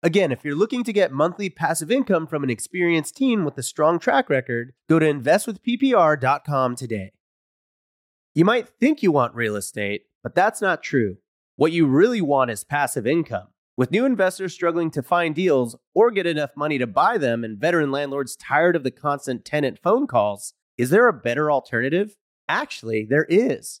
Again, if you're looking to get monthly passive income from an experienced team with a strong track record, go to investwithppr.com today. You might think you want real estate, but that's not true. What you really want is passive income. With new investors struggling to find deals or get enough money to buy them and veteran landlords tired of the constant tenant phone calls, is there a better alternative? Actually, there is.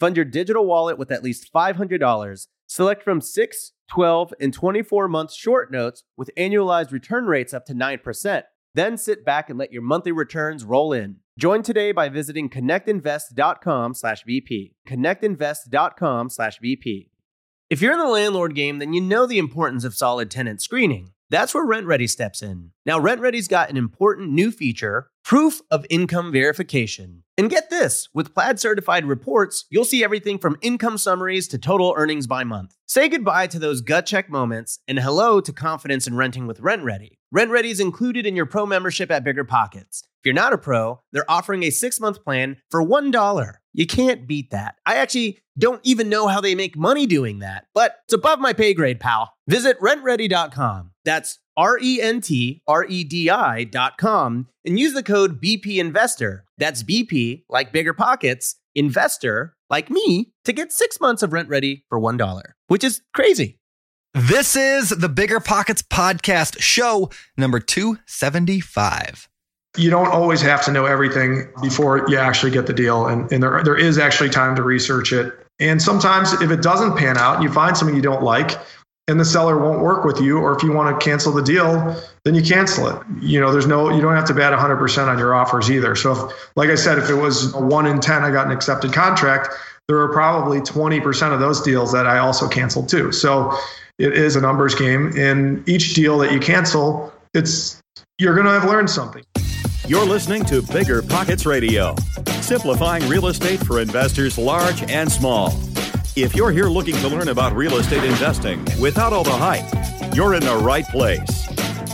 Fund your digital wallet with at least $500. Select from 6, 12, and 24 month short notes with annualized return rates up to 9%. Then sit back and let your monthly returns roll in. Join today by visiting connectinvest.com slash BP. Connectinvest.com slash BP. If you're in the landlord game, then you know the importance of solid tenant screening. That's where RentRedi steps in. Now, RentRedi's got an important new feature proof of income verification. And get this with Plaid certified reports, you'll see everything from income summaries to total earnings by month. Say goodbye to those gut check moments and hello to confidence in renting with RentRedi. RentRedi is included in your pro membership at Bigger Pockets. If you're not a pro, they're offering a six month plan for $1. You can't beat that. I actually don't even know how they make money doing that, but it's above my pay grade, pal. Visit rentredi.com. That's R E N T R E D I.com and use the code BP Investor. That's BP, like bigger pockets, investor, like me, to get six months of RentRedi for $1, which is crazy. This is the Bigger Pockets Podcast, show number 275. You don't always have to know everything before you actually get the deal. And, and there, there is actually time to research it. And sometimes if it doesn't pan out you find something you don't like, and the seller won't work with you, or if you want to cancel the deal, then you cancel it. You know, there's no, you don't have to bet 100% on your offers either. So, if, like I said, if it was a one in 10, I got an accepted contract, there are probably 20% of those deals that I also canceled too. So, it is a numbers game. And each deal that you cancel, it's, you're going to have learned something. You're listening to Bigger Pockets Radio, simplifying real estate for investors large and small. If you're here looking to learn about real estate investing without all the hype, you're in the right place.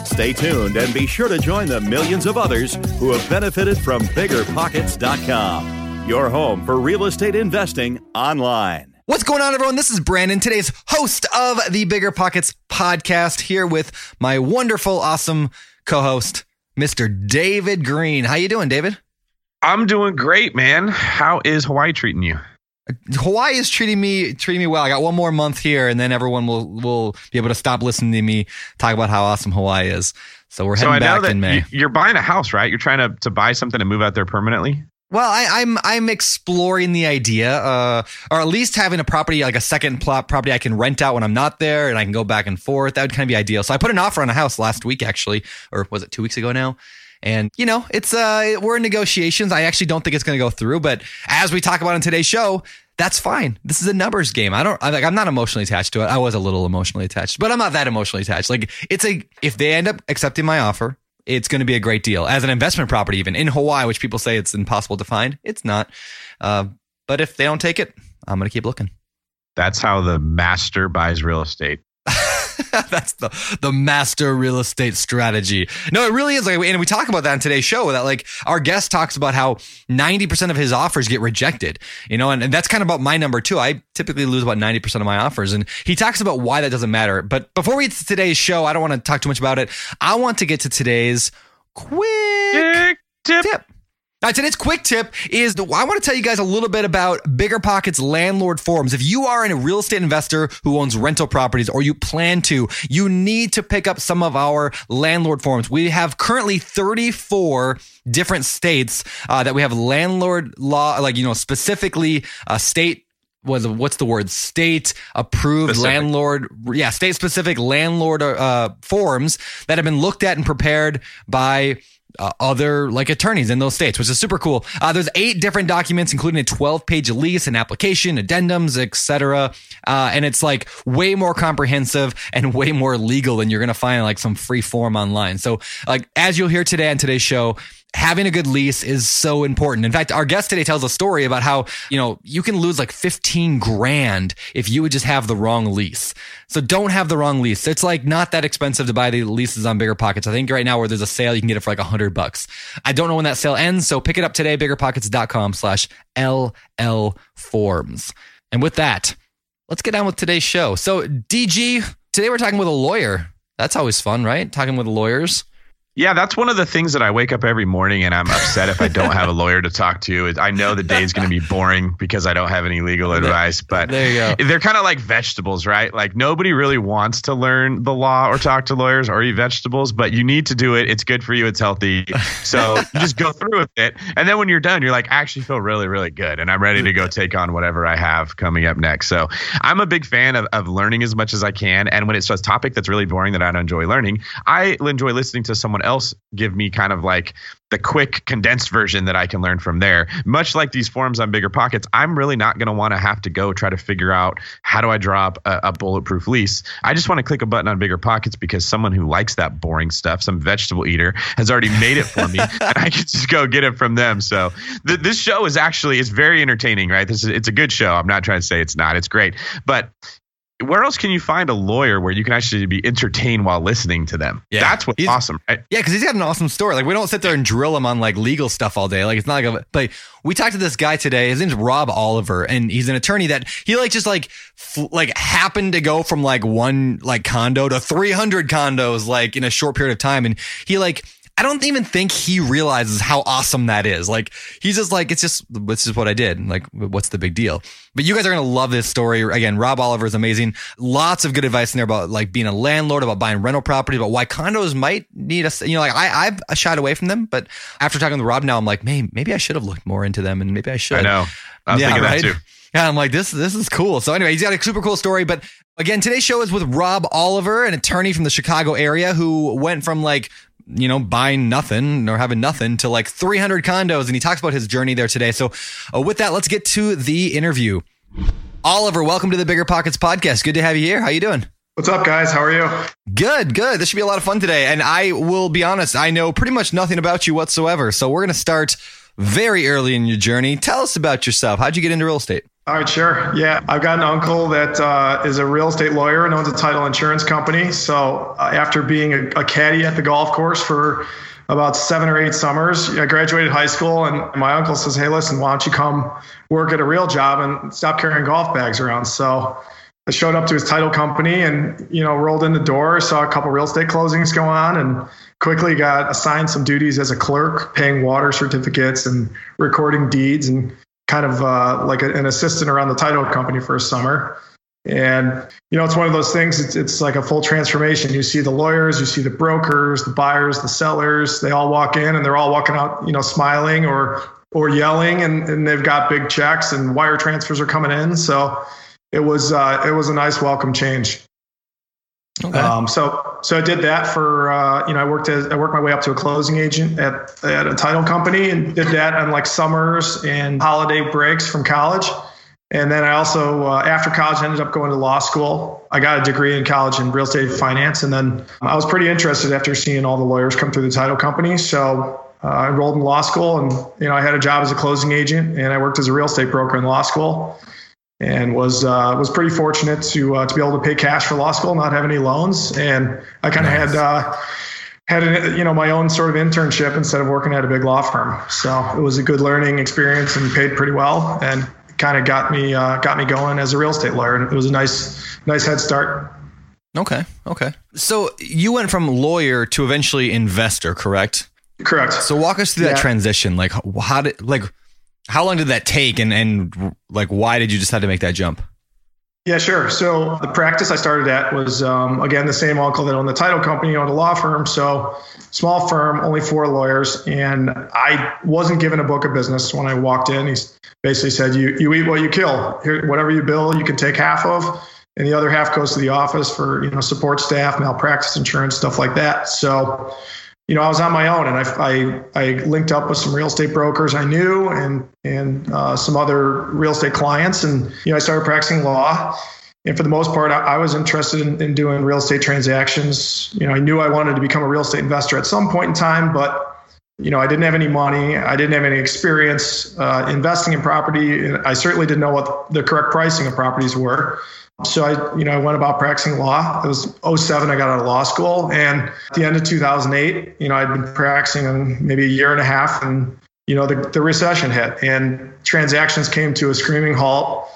Stay tuned and be sure to join the millions of others who have benefited from biggerpockets.com, your home for real estate investing online. What's going on, everyone? This is Brandon, today's host of the Bigger Pockets podcast, here with my wonderful, awesome co-host, Mr. David Greene. How you doing, David? I'm doing great, man. How is Hawaii treating you? Hawaii is treating me treating me well. I got one more month here, and then everyone will will be able to stop listening to me talk about how awesome Hawaii is. So we're heading so back in May. You're buying a house, right? You're trying to to buy something and move out there permanently. Well, I, am I'm, I'm exploring the idea, uh, or at least having a property like a second plot property I can rent out when I'm not there, and I can go back and forth. That would kind of be ideal. So I put an offer on a house last week, actually, or was it two weeks ago now? And you know, it's uh, we're in negotiations. I actually don't think it's going to go through, but as we talk about in today's show, that's fine. This is a numbers game. I don't I, like I'm not emotionally attached to it. I was a little emotionally attached, but I'm not that emotionally attached. Like it's a if they end up accepting my offer, it's going to be a great deal as an investment property, even in Hawaii, which people say it's impossible to find. It's not. Uh, but if they don't take it, I'm going to keep looking. That's how the master buys real estate. That's the the master real estate strategy. No, it really is like, and we talk about that in today's show. That like our guest talks about how ninety percent of his offers get rejected. You know, and, and that's kind of about my number too. I typically lose about ninety percent of my offers, and he talks about why that doesn't matter. But before we get to today's show, I don't want to talk too much about it. I want to get to today's quick tip. tip. Right, today's quick tip is the, I want to tell you guys a little bit about Bigger Pockets landlord forums. If you are a real estate investor who owns rental properties or you plan to, you need to pick up some of our landlord forums. We have currently 34 different states uh, that we have landlord law, like, you know, specifically uh, state was what's the word state approved Specific. landlord yeah state specific landlord uh, forms that have been looked at and prepared by uh, other like attorneys in those states, which is super cool. Uh, there's eight different documents, including a 12 page lease, an application, addendums, etc. Uh, and it's like way more comprehensive and way more legal than you're gonna find like some free form online. So, like as you'll hear today on today's show, having a good lease is so important. In fact, our guest today tells a story about how, you know, you can lose like 15 grand if you would just have the wrong lease. So don't have the wrong lease. It's like not that expensive to buy the leases on Bigger Pockets. I think right now where there's a sale, you can get it for like a hundred bucks. I don't know when that sale ends. So pick it up today, biggerpockets.com slash LL forms. And with that, let's get on with today's show. So DG, today we're talking with a lawyer. That's always fun, right? Talking with lawyers. Yeah, that's one of the things that I wake up every morning and I'm upset if I don't have a lawyer to talk to. I know the day is going to be boring because I don't have any legal advice, but There you go. they're kind of like vegetables, right? Like nobody really wants to learn the law or talk to lawyers or eat vegetables, but you need to do it. It's good for you. It's healthy. So just go through with it. And then when you're done, you're like, I actually feel really, really good. And I'm ready to go take on whatever I have coming up next. So I'm a big fan of, of learning as much as I can. And when it's a topic that's really boring that I don't enjoy learning, I enjoy listening to someone else give me kind of like the quick condensed version that I can learn from there. Much like these forums on Bigger Pockets, I'm really not going to want to have to go try to figure out how do I drop a, a bulletproof lease. I just want to click a button on Bigger Pockets because someone who likes that boring stuff, some vegetable eater, has already made it for me, and I can just go get it from them. So th- this show is actually it's very entertaining, right? This is it's a good show. I'm not trying to say it's not. It's great, but where else can you find a lawyer where you can actually be entertained while listening to them? Yeah. That's what's He's- awesome, right? Yeah, because he's got an awesome story. Like we don't sit there and drill him on like legal stuff all day. Like it's not like a. But we talked to this guy today. His name's Rob Oliver, and he's an attorney that he like just like f- like happened to go from like one like condo to three hundred condos like in a short period of time, and he like. I don't even think he realizes how awesome that is. Like he's just like, it's just, this is what I did. Like, what's the big deal? But you guys are going to love this story. Again, Rob Oliver is amazing. Lots of good advice in there about like being a landlord, about buying rental property, about why condos might need us. You know, like I, I've shied away from them, but after talking to Rob now, I'm like, man, maybe I should have looked more into them and maybe I should. I know. I was Yeah, thinking right? that too. Yeah, I'm like, this this is cool. So anyway, he's got a super cool story. But again, today's show is with Rob Oliver, an attorney from the Chicago area who went from like you know buying nothing or having nothing to like 300 condos, and he talks about his journey there today. So uh, with that, let's get to the interview. Oliver, welcome to the Bigger Pockets podcast. Good to have you here. How you doing? What's up, guys? How are you? Good, good. This should be a lot of fun today. And I will be honest, I know pretty much nothing about you whatsoever. So we're going to start very early in your journey. Tell us about yourself. How'd you get into real estate? All right, sure. Yeah, I've got an uncle that uh, is a real estate lawyer and owns a title insurance company. So uh, after being a, a caddy at the golf course for about seven or eight summers, I graduated high school, and my uncle says, "Hey, listen, why don't you come work at a real job and stop carrying golf bags around?" So I showed up to his title company and you know rolled in the door, saw a couple real estate closings go on, and quickly got assigned some duties as a clerk, paying water certificates and recording deeds and kind of uh, like a, an assistant around the title company for a summer. And you know, it's one of those things. It's it's like a full transformation. You see the lawyers, you see the brokers, the buyers, the sellers. They all walk in and they're all walking out, you know, smiling or or yelling, and, and they've got big checks and wire transfers are coming in. So it was uh, it was a nice welcome change. Okay. Um, so so I did that for uh, you know I worked as I worked my way up to a closing agent at at a title company and did that on like summers and holiday breaks from college. And then I also uh, after college ended up going to law school. I got a degree in college in real estate finance, and then I was pretty interested after seeing all the lawyers come through the title company. So uh, I enrolled in law school, and you know I had a job as a closing agent, and I worked as a real estate broker in law school. And was uh, was pretty fortunate to uh, to be able to pay cash for law school, not have any loans, and I kind of nice. had uh, had an, you know my own sort of internship instead of working at a big law firm. So it was a good learning experience and paid pretty well, and kind of got me uh, got me going as a real estate lawyer. And it was a nice nice head start. Okay, okay. So you went from lawyer to eventually investor, correct? Correct. So walk us through yeah. that transition. Like how did like how long did that take and and like why did you decide to make that jump? Yeah, sure. So the practice I started at was um, again the same uncle that owned the title company, owned a law firm. So small firm, only four lawyers, and I wasn't given a book of business when I walked in. He basically said, "You you eat what you kill. Here, whatever you bill, you can take half of, and the other half goes to the office for you know support staff, malpractice insurance, stuff like that." So you know, I was on my own, and I, I, I linked up with some real estate brokers I knew, and and uh, some other real estate clients, and you know, I started practicing law. And for the most part, I, I was interested in, in, doing real estate transactions. You know, I knew I wanted to become a real estate investor at some point in time, but you know, I didn't have any money. I didn't have any experience uh, investing in property. And I certainly didn't know what the correct pricing of properties were. So I, you know, I went about practicing law. It was 07, I got out of law school. And at the end of 2008, you know, I'd been practicing maybe a year and a half and, you know, the, the recession hit and transactions came to a screaming halt.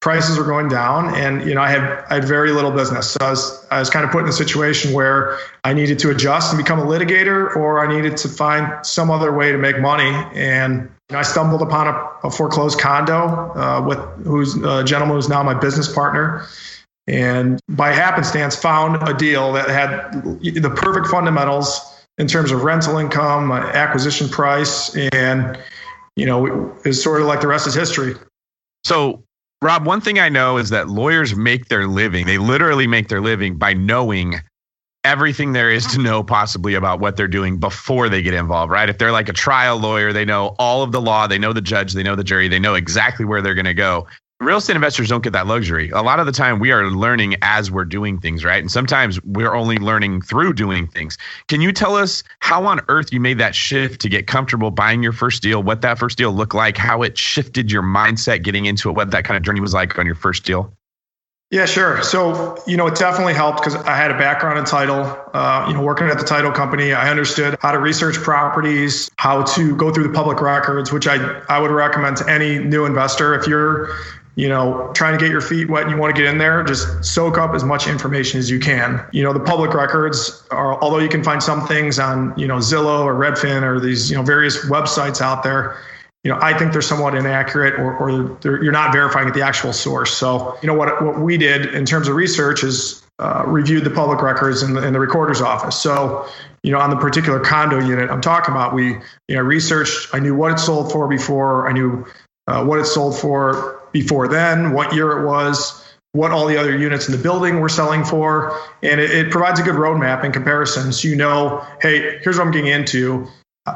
Prices were going down and, you know, I had, I had very little business. So I was, I was kind of put in a situation where I needed to adjust and become a litigator or I needed to find some other way to make money. And I stumbled upon a, a foreclosed condo uh, with who's a gentleman who's now my business partner, and by happenstance found a deal that had the perfect fundamentals in terms of rental income, uh, acquisition price, and you know is sort of like the rest is history. So, Rob, one thing I know is that lawyers make their living. They literally make their living by knowing everything there is to know possibly about what they're doing before they get involved, right? If they're like a trial lawyer, they know all of the law, they know the judge, they know the jury, they know exactly where they're going to go. Real estate investors don't get that luxury. A lot of the time, we are learning as we're doing things, right? And sometimes we're only learning through doing things. Can you tell us how on earth you made that shift to get comfortable buying your first deal, what that first deal looked like, how it shifted your mindset getting into it, what that kind of journey was like on your first deal? Yeah, sure. So, you know, it definitely helped because I had a background in title. Uh, you know, working at the title company, I understood how to research properties, how to go through the public records, which I I would recommend to any new investor. If you're, you know, trying to get your feet wet and you want to get in there, just soak up as much information as you can. You know, the public records are, although you can find some things on, you know, Zillow or Redfin or these, you know, various websites out there you know, I think they're somewhat inaccurate or, or you're not verifying at the actual source. So, you know, what, what we did in terms of research is uh, reviewed the public records in the, in the recorder's office. So, you know, on the particular condo unit I'm talking about, we, you know, researched, I knew what it sold for before, I knew uh, what it sold for before then, what year it was, what all the other units in the building were selling for. And it, it provides a good roadmap in comparison. So you know, hey, here's what I'm getting into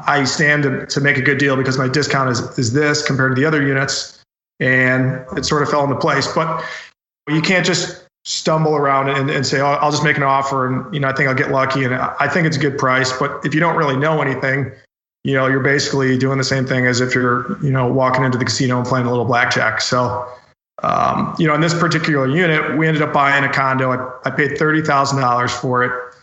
I stand to, to make a good deal because my discount is, is this compared to the other units. And it sort of fell into place. But you can't just stumble around and, and say, oh, I'll just make an offer and, you know, I think I'll get lucky. And I think it's a good price. But if you don't really know anything, you know, you're basically doing the same thing as if you're, you know, walking into the casino and playing a little blackjack. So, um, you know, in this particular unit, we ended up buying a condo. I, I paid $30,000 for it.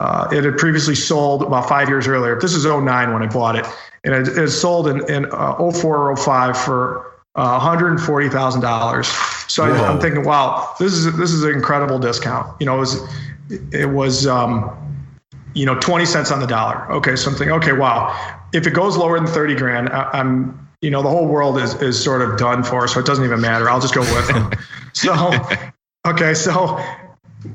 Uh, it had previously sold about five years earlier. This is 09 when I bought it. And it, it sold in, in uh, 04 or 05 for uh, $140,000. So I, am thinking, wow, this is this is an incredible discount. You know, it was, it was um, you know, 20 cents on the dollar. Okay, so I'm thinking, okay, wow. If it goes lower than 30 grand, I, I'm, you know, the whole world is, is sort of done for, so it doesn't even matter. I'll just go with them. so, okay, so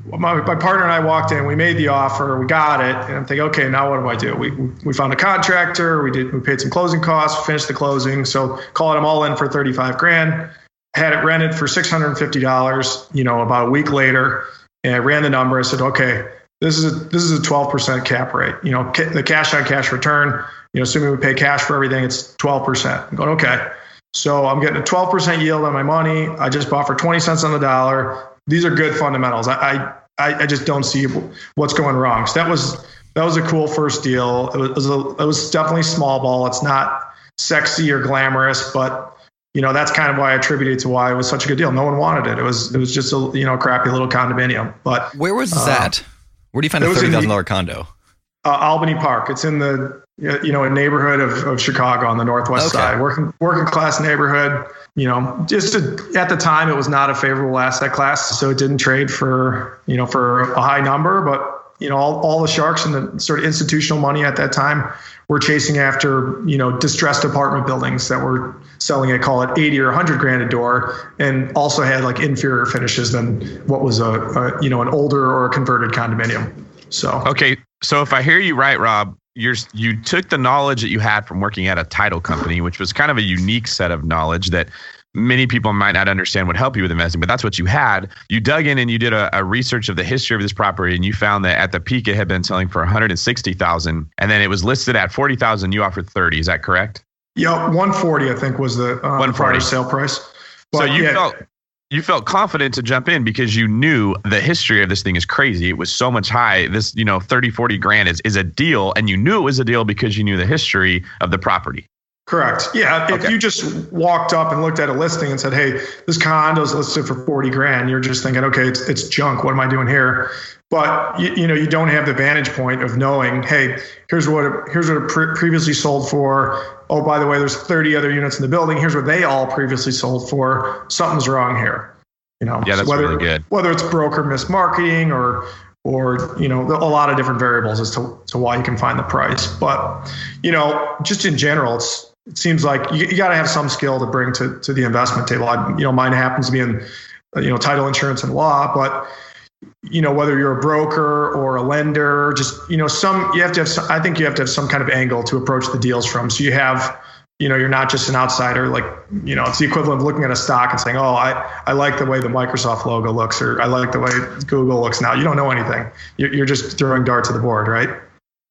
my, my partner and I walked in, we made the offer, we got it, and I'm thinking, okay, now what do I do? We, we found a contractor, we did we paid some closing costs, finished the closing, so call it I'm all in for 35 grand. Had it rented for $650, you know, about a week later, and I ran the number. I said, okay, this is a, this is a 12% cap rate. You know, ca- the cash on cash return, you know, assuming we pay cash for everything, it's 12%. I'm going, okay. So I'm getting a 12% yield on my money. I just bought for 20 cents on the dollar these are good fundamentals. I, I, I just don't see what's going wrong. So that was that was a cool first deal. It was, a, it was definitely small ball. It's not sexy or glamorous, but you know, that's kind of why I attributed to why it was such a good deal. No one wanted it. It was it was just a you know crappy little condominium. But where was uh, that? Where do you find a thirty thousand dollar condo? Uh, Albany Park. It's in the you know a neighborhood of, of Chicago on the northwest okay. side, working working class neighborhood. You know, just at the time it was not a favorable asset class, so it didn't trade for you know for a high number. But you know, all, all the sharks and the sort of institutional money at that time were chasing after you know distressed apartment buildings that were selling at call it 80 or 100 grand a door and also had like inferior finishes than what was a, a you know an older or a converted condominium so okay so if i hear you right rob you're you took the knowledge that you had from working at a title company which was kind of a unique set of knowledge that many people might not understand would help you with investing, but that's what you had. You dug in and you did a, a, research of the history of this property, and you found that at the peak it had been selling for 160,000, and then it was listed at 40,000. You offered 30. Is that correct? Yeah, 140 I think was the uh, 140 sale price. But so you yeah. felt you felt confident to jump in because you knew the history of this thing is crazy. It was so much high. This, you know, 30, 40 grand is, is a deal. And you knew it was a deal because you knew the history of the property. Correct. Yeah. If okay. you just walked up and looked at a listing and said, "Hey, this condo's listed for forty grand," you're just thinking, "Okay, it's it's junk. What am I doing here?" But you, you know, you don't have the vantage point of knowing, "Hey, here's what it, here's what it pre- previously sold for." Oh, by the way, there's 30 other units in the building. Here's what they all previously sold for. Something's wrong here. You know, yeah, that's whether, really good. Whether it's broker mismarketing or or you know a lot of different variables as to, to why you can find the price but you know just in general it's it seems like you, you got to have some skill to bring to, to the investment table. I, you know, mine happens to be in, you know, title insurance and law, but you know, whether you're a broker or a lender, just, you know, some, you have to have, some, I think you have to have some kind of angle to approach the deals from. So you have, you know, you're not just an outsider. Like, you know, it's the equivalent of looking at a stock and saying, "Oh, I, I like the way the Microsoft logo looks," or "I like the way Google looks now." You don't know anything. You're just throwing darts at the board, right?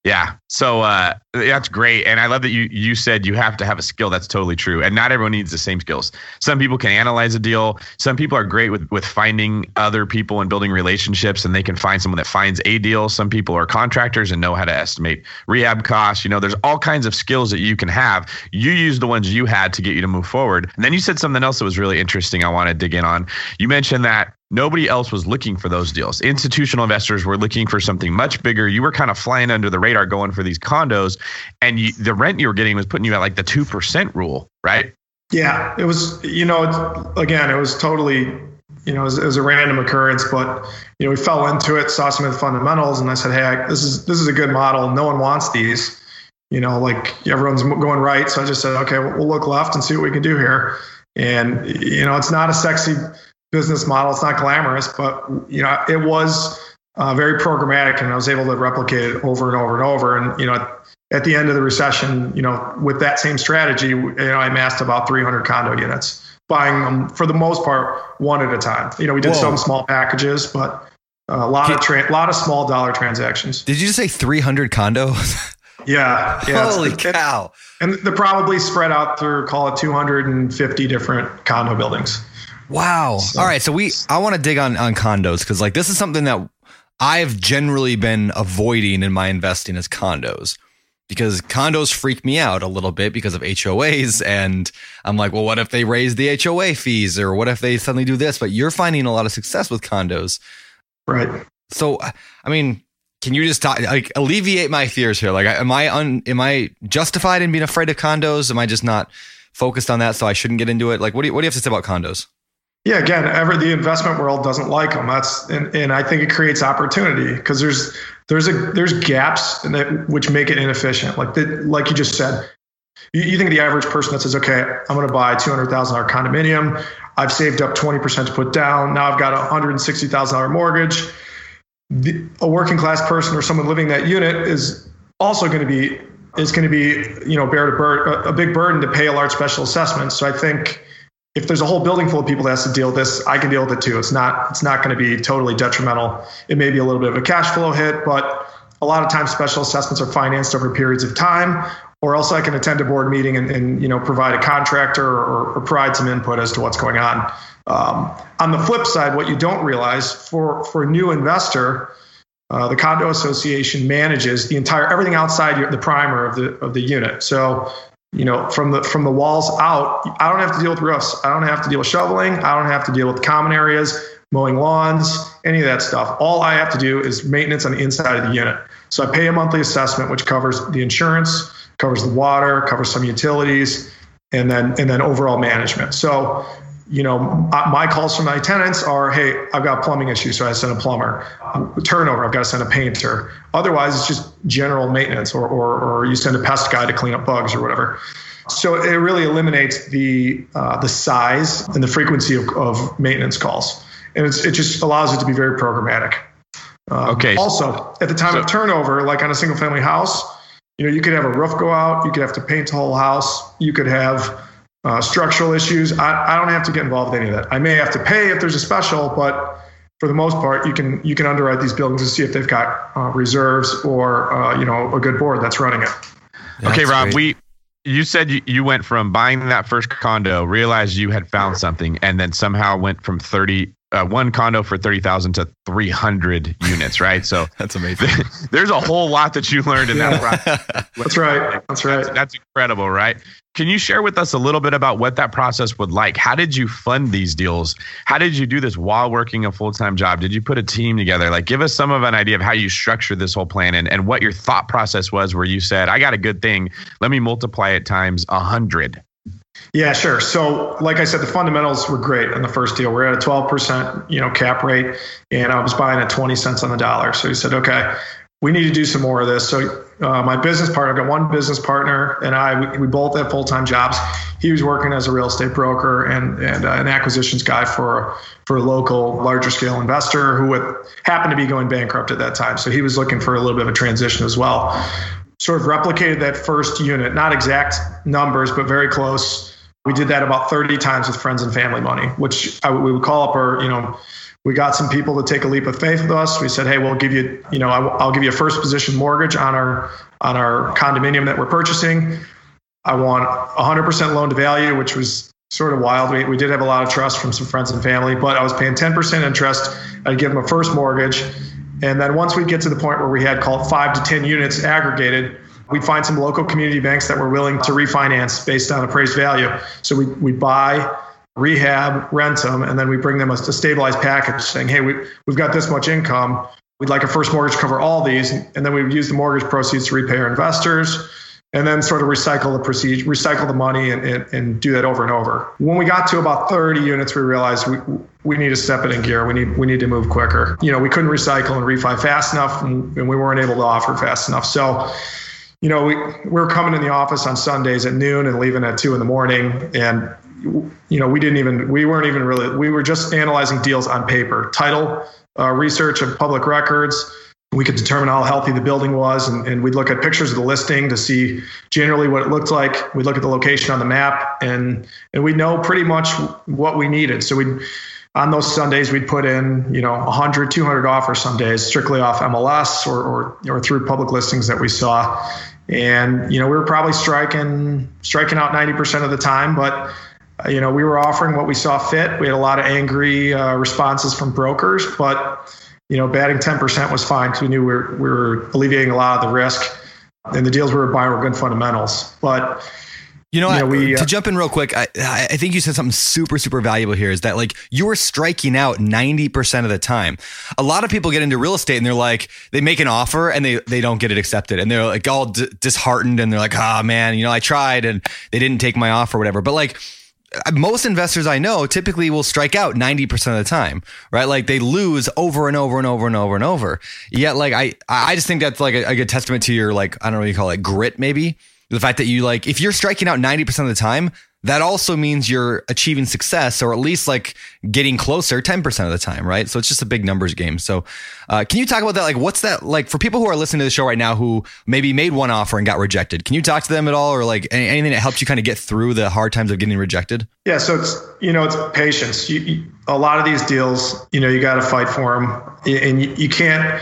Yeah. So uh, that's great, and I love that you you said you have to have a skill. That's totally true, and not everyone needs the same skills. Some people can analyze a deal. Some people are great with with finding other people and building relationships, and they can find someone that finds a deal. Some people are contractors and know how to estimate rehab costs. You know, there's all kinds of skills that you can have. You use the ones you had to get you to move forward. And then you said something else that was really interesting. I want to dig in on. You mentioned that Nobody else was looking for those deals. Institutional investors were looking for something much bigger. You were kind of flying under the radar going for these condos, and you, the rent you were getting was putting you at like the 2% rule, right? Yeah, it was, you know, again, it was totally, you know, it was, it was, a random occurrence, but, you know, we fell into it, saw some of the fundamentals, and I said, hey, I, this is this is a good model. No one wants these. You know, like everyone's going right. So I just said, okay, we'll look left and see what we can do here. And, you know, it's not a sexy business model. It's not glamorous, but you know, it was uh, very programmatic, and I was able to replicate it over and over and over. And you know, at the end of the recession, you know, with that same strategy, you know, I amassed about 300 condo units, buying them for the most part one at a time. You know, we did Whoa. some small packages, but a lot of tra- lot of small dollar transactions. Did you just say 300 condos? Yeah, yeah. Holy cow! And they're probably spread out through call it 250 different condo buildings. Wow. So, All right. So we, I want to dig on, on condos because like this is something that I've generally been avoiding in my investing as condos because condos freak me out a little bit because of HOAs. And I'm like, well, what if they raise the HOA fees or what if they suddenly do this? But you're finding a lot of success with condos. Right. So, I mean, can you just talk, like alleviate my fears here? Like, am I un, am I justified in being afraid of condos? Am I just not focused on that? So I shouldn't get into it. Like, what do you, what do you have to say about condos? Yeah, again, ever the investment world doesn't like them. That's and, and I think it creates opportunity because there's there's a there's gaps that which make it inefficient. Like the, like you just said, you, you think the average person that says, okay, I'm going to buy two hundred thousand dollar condominium. I've saved up twenty percent to put down. Now I've got a hundred and sixty thousand dollar mortgage. The, a working class person or someone living that unit is also going to be is going to be you know bear to bur- a big burden to pay a large special assessment. So I think if there's a whole building full of people that has to deal with this, I can deal with it too. It's not it's not going to be totally detrimental. It may be a little bit of a cash flow hit, but a lot of times special assessments are financed over periods of time, or else I can attend a board meeting and, and you know provide a contractor or, or, provide some input as to what's going on. Um, on the flip side, what you don't realize for for a new investor, uh, the condo association manages the entire everything outside the primer of the of the unit. So you know, from the from the walls out, I don't have to deal with roofs. I don't have to deal with shoveling. I don't have to deal with common areas, mowing lawns, any of that stuff. All I have to do is maintenance on the inside of the unit. So I pay a monthly assessment, which covers the insurance, covers the water, covers some utilities, and then and then overall management. So you know, my calls from my tenants are, hey, I've got plumbing issues, so I send a plumber. Turnover, I've got to send a painter. Otherwise, it's just general maintenance, or, or, or you send a pest guy to clean up bugs or whatever. So it really eliminates the uh, the size and the frequency of, of maintenance calls, and it just allows it to be very programmatic. Um, okay. Also, at the time so, of turnover, like on a single family house, you know, you could have a roof go out, you could have to paint the whole house, you could have uh, structural issues. I, I don't have to get involved in any of that. I may have to pay if there's a special, but for the most part, you can you can underwrite these buildings and see if they've got uh, reserves or uh, you know a good board that's running it. That's okay, Rob. Great. We you said you, you went from buying that first condo, realized you had found something, and then somehow went from thirty uh, one condo for 30,000 to 300 units, right? So that's amazing. there's a whole lot that you learned in that process. that's right. That's right. That's, that's, incredible, right? Can you share with us a little bit about what that process would like? How did you fund these deals? How did you do this while working a full-time job? Did you put a team together? Like give us some of an idea of how you structured this whole plan and, and what your thought process was where you said, I got a good thing. Let me multiply it times a hundred. Yeah, sure. So, like I said, the fundamentals were great in the first deal. We're at a 12%, you know, cap rate, and I was buying at 20 cents on the dollar. So he said, okay, we need to do some more of this. So uh, my business partner, I've got one business partner, and I, we, we both have full-time jobs. He was working as a real estate broker and and uh, an acquisitions guy for for a local larger scale investor who would, happened to be going bankrupt at that time. So he was looking for a little bit of a transition as well. Sort of replicated that first unit, not exact numbers, but very close we did that about 30 times with friends and family money, which I, we would call up our, you know, we got some people to take a leap of faith with us. We said, hey, we'll give you, you know, I'll give you a first position mortgage on our on our condominium that we're purchasing. I want 100% loan to value, which was sort of wild. We, we did have a lot of trust from some friends and family, but I was paying 10% interest. I'd give them a first mortgage. And then once we get to the point where we had called five to 10 units aggregated, We'd find some local community banks that were willing to refinance based on appraised value. So we we buy, rehab, rent them, and then we bring them a, a stabilized package saying, hey, we, we've got this much income. We'd like a first mortgage to cover all these. And then we would use the mortgage proceeds to repay our investors and then sort of recycle the procedure, recycle the money and, and, and, do that over and over. When we got to about 30 units, we realized we, we need to step it in gear. We need, we need to move quicker. You know, we couldn't recycle and refi fast enough and, and we weren't able to offer fast enough. So you know, we, we were coming in the office on Sundays at noon and leaving at two in the morning. And, you know, we didn't even, we weren't even really, we were just analyzing deals on paper, title, uh, research of public records. We could determine how healthy the building was, and, and we'd look at pictures of the listing to see generally what it looked like. We'd look at the location on the map, and and we know pretty much what we needed. So we'd on those Sundays, we'd put in, you know, 100, 200 offers some days, strictly off MLS or, or, or through public listings that we saw and you know we were probably striking striking out 90% of the time but uh, you know we were offering what we saw fit we had a lot of angry uh, responses from brokers but you know batting 10% was fine because we knew we were, we were alleviating a lot of the risk and the deals we were buying were good fundamentals but you know, you know I, we, uh, to jump in real quick, I, I think you said something super, super valuable here is that like you were striking out 90% of the time. A lot of people get into real estate and they're like, they make an offer and they, they don't get it accepted and they're like all d- disheartened and they're like, ah, oh, man, you know, I tried and they didn't take my offer or whatever. But like, most investors I know typically will strike out 90% of the time, right? Like they lose over and over and over and over and over. Yet, like, I, I just think that's like a, a good testament to your, like, I don't know what you call it, grit, maybe the fact that you like, if you're striking out 90% of the time, that also means you're achieving success or at least like getting closer 10% of the time, right? So it's just a big numbers game. So, uh, can you talk about that? Like, what's that like for people who are listening to the show right now who maybe made one offer and got rejected? Can you talk to them at all or like anything that helps you kind of get through the hard times of getting rejected? Yeah. So it's, you know, it's patience. You, you, a lot of these deals, you know, you got to fight for them and you, you can't,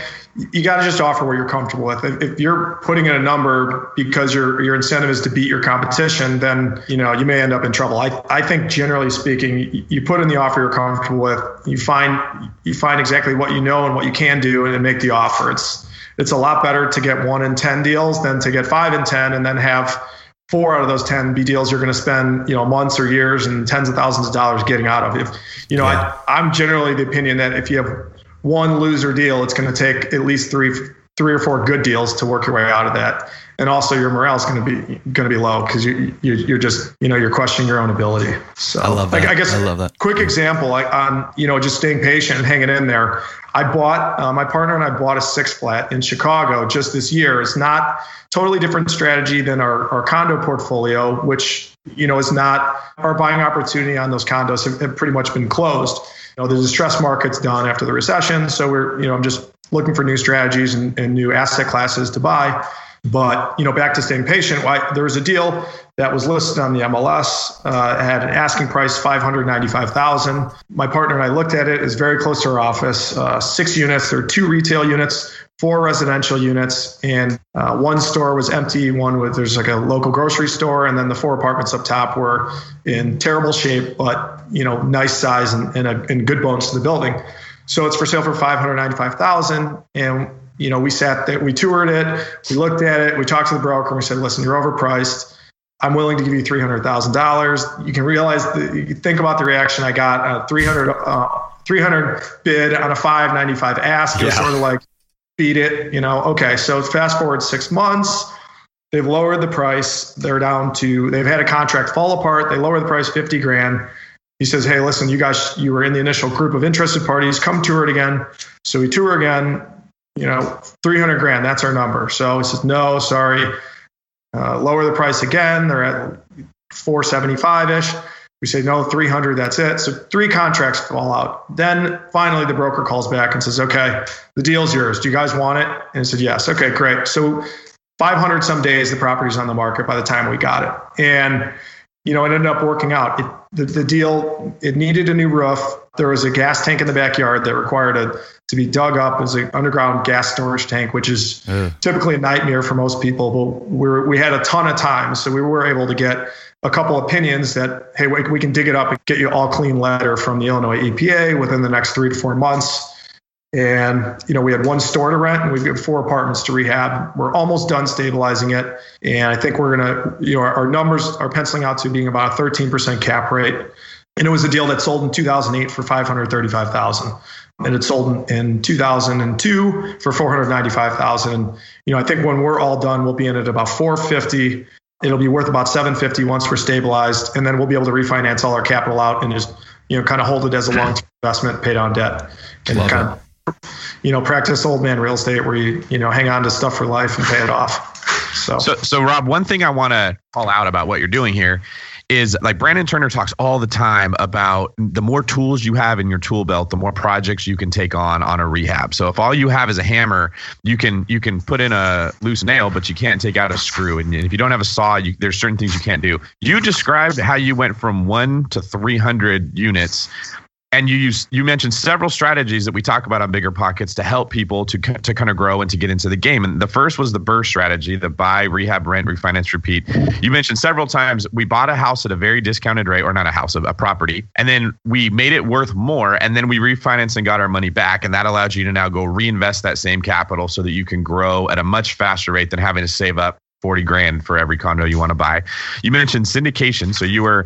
you got to just offer what you're comfortable with. If, if, you're putting in a number because your your incentive is to beat your competition, then you know you may end up in trouble. I, I think generally speaking, you, put in the offer you're comfortable with. You find you find exactly what you know and what you can do, and then make the offer. It's it's a lot better to get one in ten deals than to get five in ten and then have four out of those 10 be deals you're going to spend, you know, months or years and tens of thousands of dollars getting out of. If, you know, yeah. I, I'm generally the opinion that if you have one loser deal, it's going to take at least three, three or four good deals to work your way out of that and also your morale is going to be going to be low because you, you are just you know you're questioning your own ability. So I love that. I, I guess I love that. Quick example, like on you know just staying patient and hanging in there. I bought uh, my partner and I bought a six flat in Chicago just this year. It's not totally different strategy than our, our condo portfolio, which you know is not our buying opportunity on those condos have, have pretty much been closed. You know the distress market's done after the recession, so we're you know I'm just looking for new strategies and, and new asset classes to buy. But you know, back to staying patient. Why there was a deal that was listed on the MLS, uh, had an asking price five hundred ninety-five thousand. My partner and I looked at it. It's very close to our office. Uh, six units. There are two retail units, four residential units, and uh, one store was empty. One with there's like a local grocery store, and then the four apartments up top were in terrible shape, but you know, nice size and, and, a, and good bones to the building. So it's for sale for five hundred ninety-five thousand, and you know, we sat there, we toured it, we looked at it, we talked to the broker, and we said, listen, you're overpriced. I'm willing to give you $300,000. You can realize, the, you think about the reaction I got, uh, 300, uh, 300 bid on a 595 ask. It was sort of like, beat it, you know, okay. So fast forward six months, they've lowered the price. They're down to, they've had a contract fall apart. They lower the price 50 grand. He says, hey, listen, you guys, you were in the initial group of interested parties, come tour it again. So we tour again you know, 300 grand, that's our number. So he says, no, sorry, uh, lower the price again. They're at 475 ish. We say, no, 300, that's it. So three contracts fall out. Then finally, the broker calls back and says, okay, the deal's yours. Do you guys want it? And I said, yes. Okay, great. So 500 some days, the property's on the market by the time we got it. And, you know, it ended up working out. It, the, the deal, it needed a new roof. There was a gas tank in the backyard that required a to be dug up as an underground gas storage tank, which is typically a nightmare for most people. But we we had a ton of time, so we were able to get a couple opinions that hey, we, we can dig it up and get you all clean letter from the Illinois EPA within the next three to four months. And you know, we had one store to rent, and we've got four apartments to rehab. We're almost done stabilizing it, and I think we're gonna, you know, our, our numbers are penciling out to being about a 13% cap rate. And it was a deal that sold in 2008 for 535,000 and it sold in 2002 for 495,000. You know, I think when we're all done, we'll be in at about 450. It'll be worth about 750 once we're stabilized, and then we'll be able to refinance all our capital out and just you know kind of hold it as a long-term investment, pay down debt, and Love kind it. of you know practice old man real estate where you you know hang on to stuff for life and pay it off. So, so, so Rob, one thing I want to call out about what you're doing here is like Brandon Turner talks all the time about the more tools you have in your tool belt, the more projects you can take on on a rehab. So if all you have is a hammer, you can you can put in a loose nail, but you can't take out a screw. And if you don't have a saw, you, there's certain things you can't do. You described how you went from one to 300 units and you use you mentioned several strategies that we talk about on bigger pockets to help people to to kind of grow and to get into the game and the first was the BRRRR strategy the buy rehab rent refinance repeat you mentioned several times we bought a house at a very discounted rate or not a house a, a property and then we made it worth more and then we refinanced and got our money back and that allowed you to now go reinvest that same capital so that you can grow at a much faster rate than having to save up 40 grand for every condo you want to buy. You mentioned syndication. So you were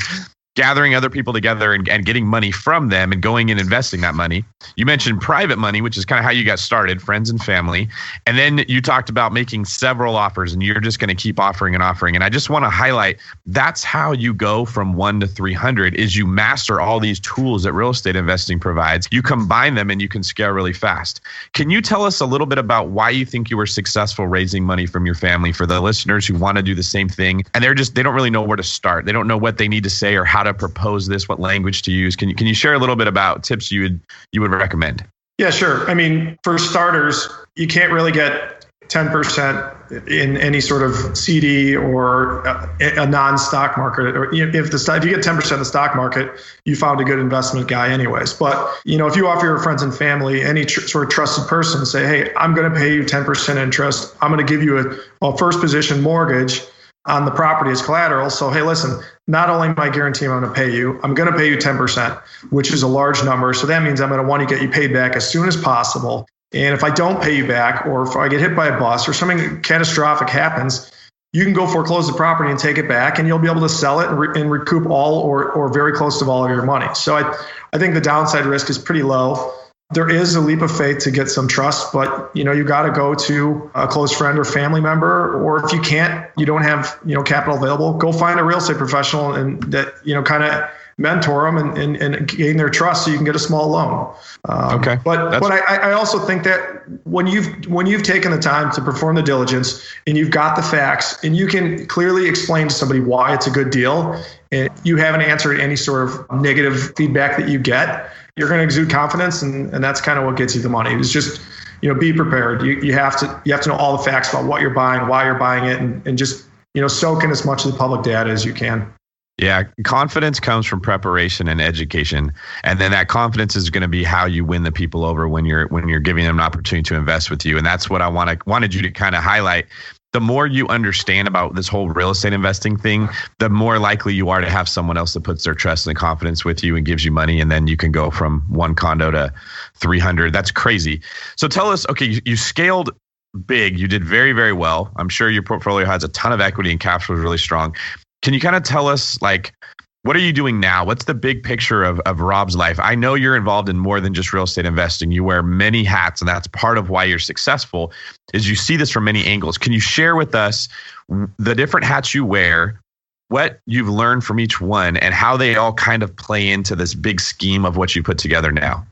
gathering other people together and, and getting money from them and going and investing that money. You mentioned private money, which is kind of how you got started, friends and family. And then you talked about making several offers and you're just going to keep offering and offering. And I just want to highlight that's how you go from 1 to 300 is you master all these tools that real estate investing provides. You combine them and you can scale really fast. Can you tell us a little bit about why you think you were successful raising money from your family for the listeners who want to do the same thing and they're just they don't really know where to start. They don't know what they need to say or how to propose this, what language to use. Can you can you share a little bit about tips you would you would recommend? Yeah, sure. I mean, for starters, you can't really get 10% in any sort of CD or a, non-stock market. Or if the if you get 10% in the stock market, you found a good investment guy, anyways. But you know, if you offer your friends and family any tr- sort of trusted person, say, hey, I'm going to pay you 10% interest. I'm going to give you a, a first position mortgage on the property as collateral. So, hey, listen, not only am I guaranteeing I'm going to pay you, I'm going to pay you 10%, which is a large number. So that means I'm going to want to get you paid back as soon as possible. And if I don't pay you back, or if I get hit by a bus or something catastrophic happens, you can go foreclose the property and take it back, and you'll be able to sell it and, re- and recoup all or or very close to all of your money. So I I think the downside risk is pretty low. There is a leap of faith to get some trust, but you know you got to go to a close friend or family member, or if you can't, you don't have you know capital available, go find a real estate professional and that you know kind of mentor them and, and, and, gain their trust so you can get a small loan. Um, okay. But That's- but I, I also think that when you've when you've taken the time to perform the diligence and you've got the facts and you can clearly explain to somebody why it's a good deal and you haven't answered any sort of negative feedback that you get, you're going to exude confidence and, and that's kind of what gets you the money. It's just you know be prepared. You, you have to you have to know all the facts about what you're buying, why you're buying it, and, and just you know soak in as much of the public data as you can. Yeah, confidence comes from preparation and education, and then that confidence is going to be how you win the people over when you're when you're giving them an opportunity to invest with you. And that's what I want to wanted you to kind of highlight. The more you understand about this whole real estate investing thing, the more likely you are to have someone else that puts their trust and confidence with you and gives you money, and then you can go from one condo to 300. That's crazy. So tell us, okay, you, you scaled big. You did very, very well. I'm sure your portfolio has a ton of equity and cash is really strong. Can you kind of tell us like what are you doing now? What's the big picture of, of Rob's life? I know you're involved in more than just real estate investing. You wear many hats, and that's part of why you're successful. Is you see this from many angles. Can you share with us the different hats you wear, what you've learned from each one, and how they all kind of play into this big scheme of what you put together now?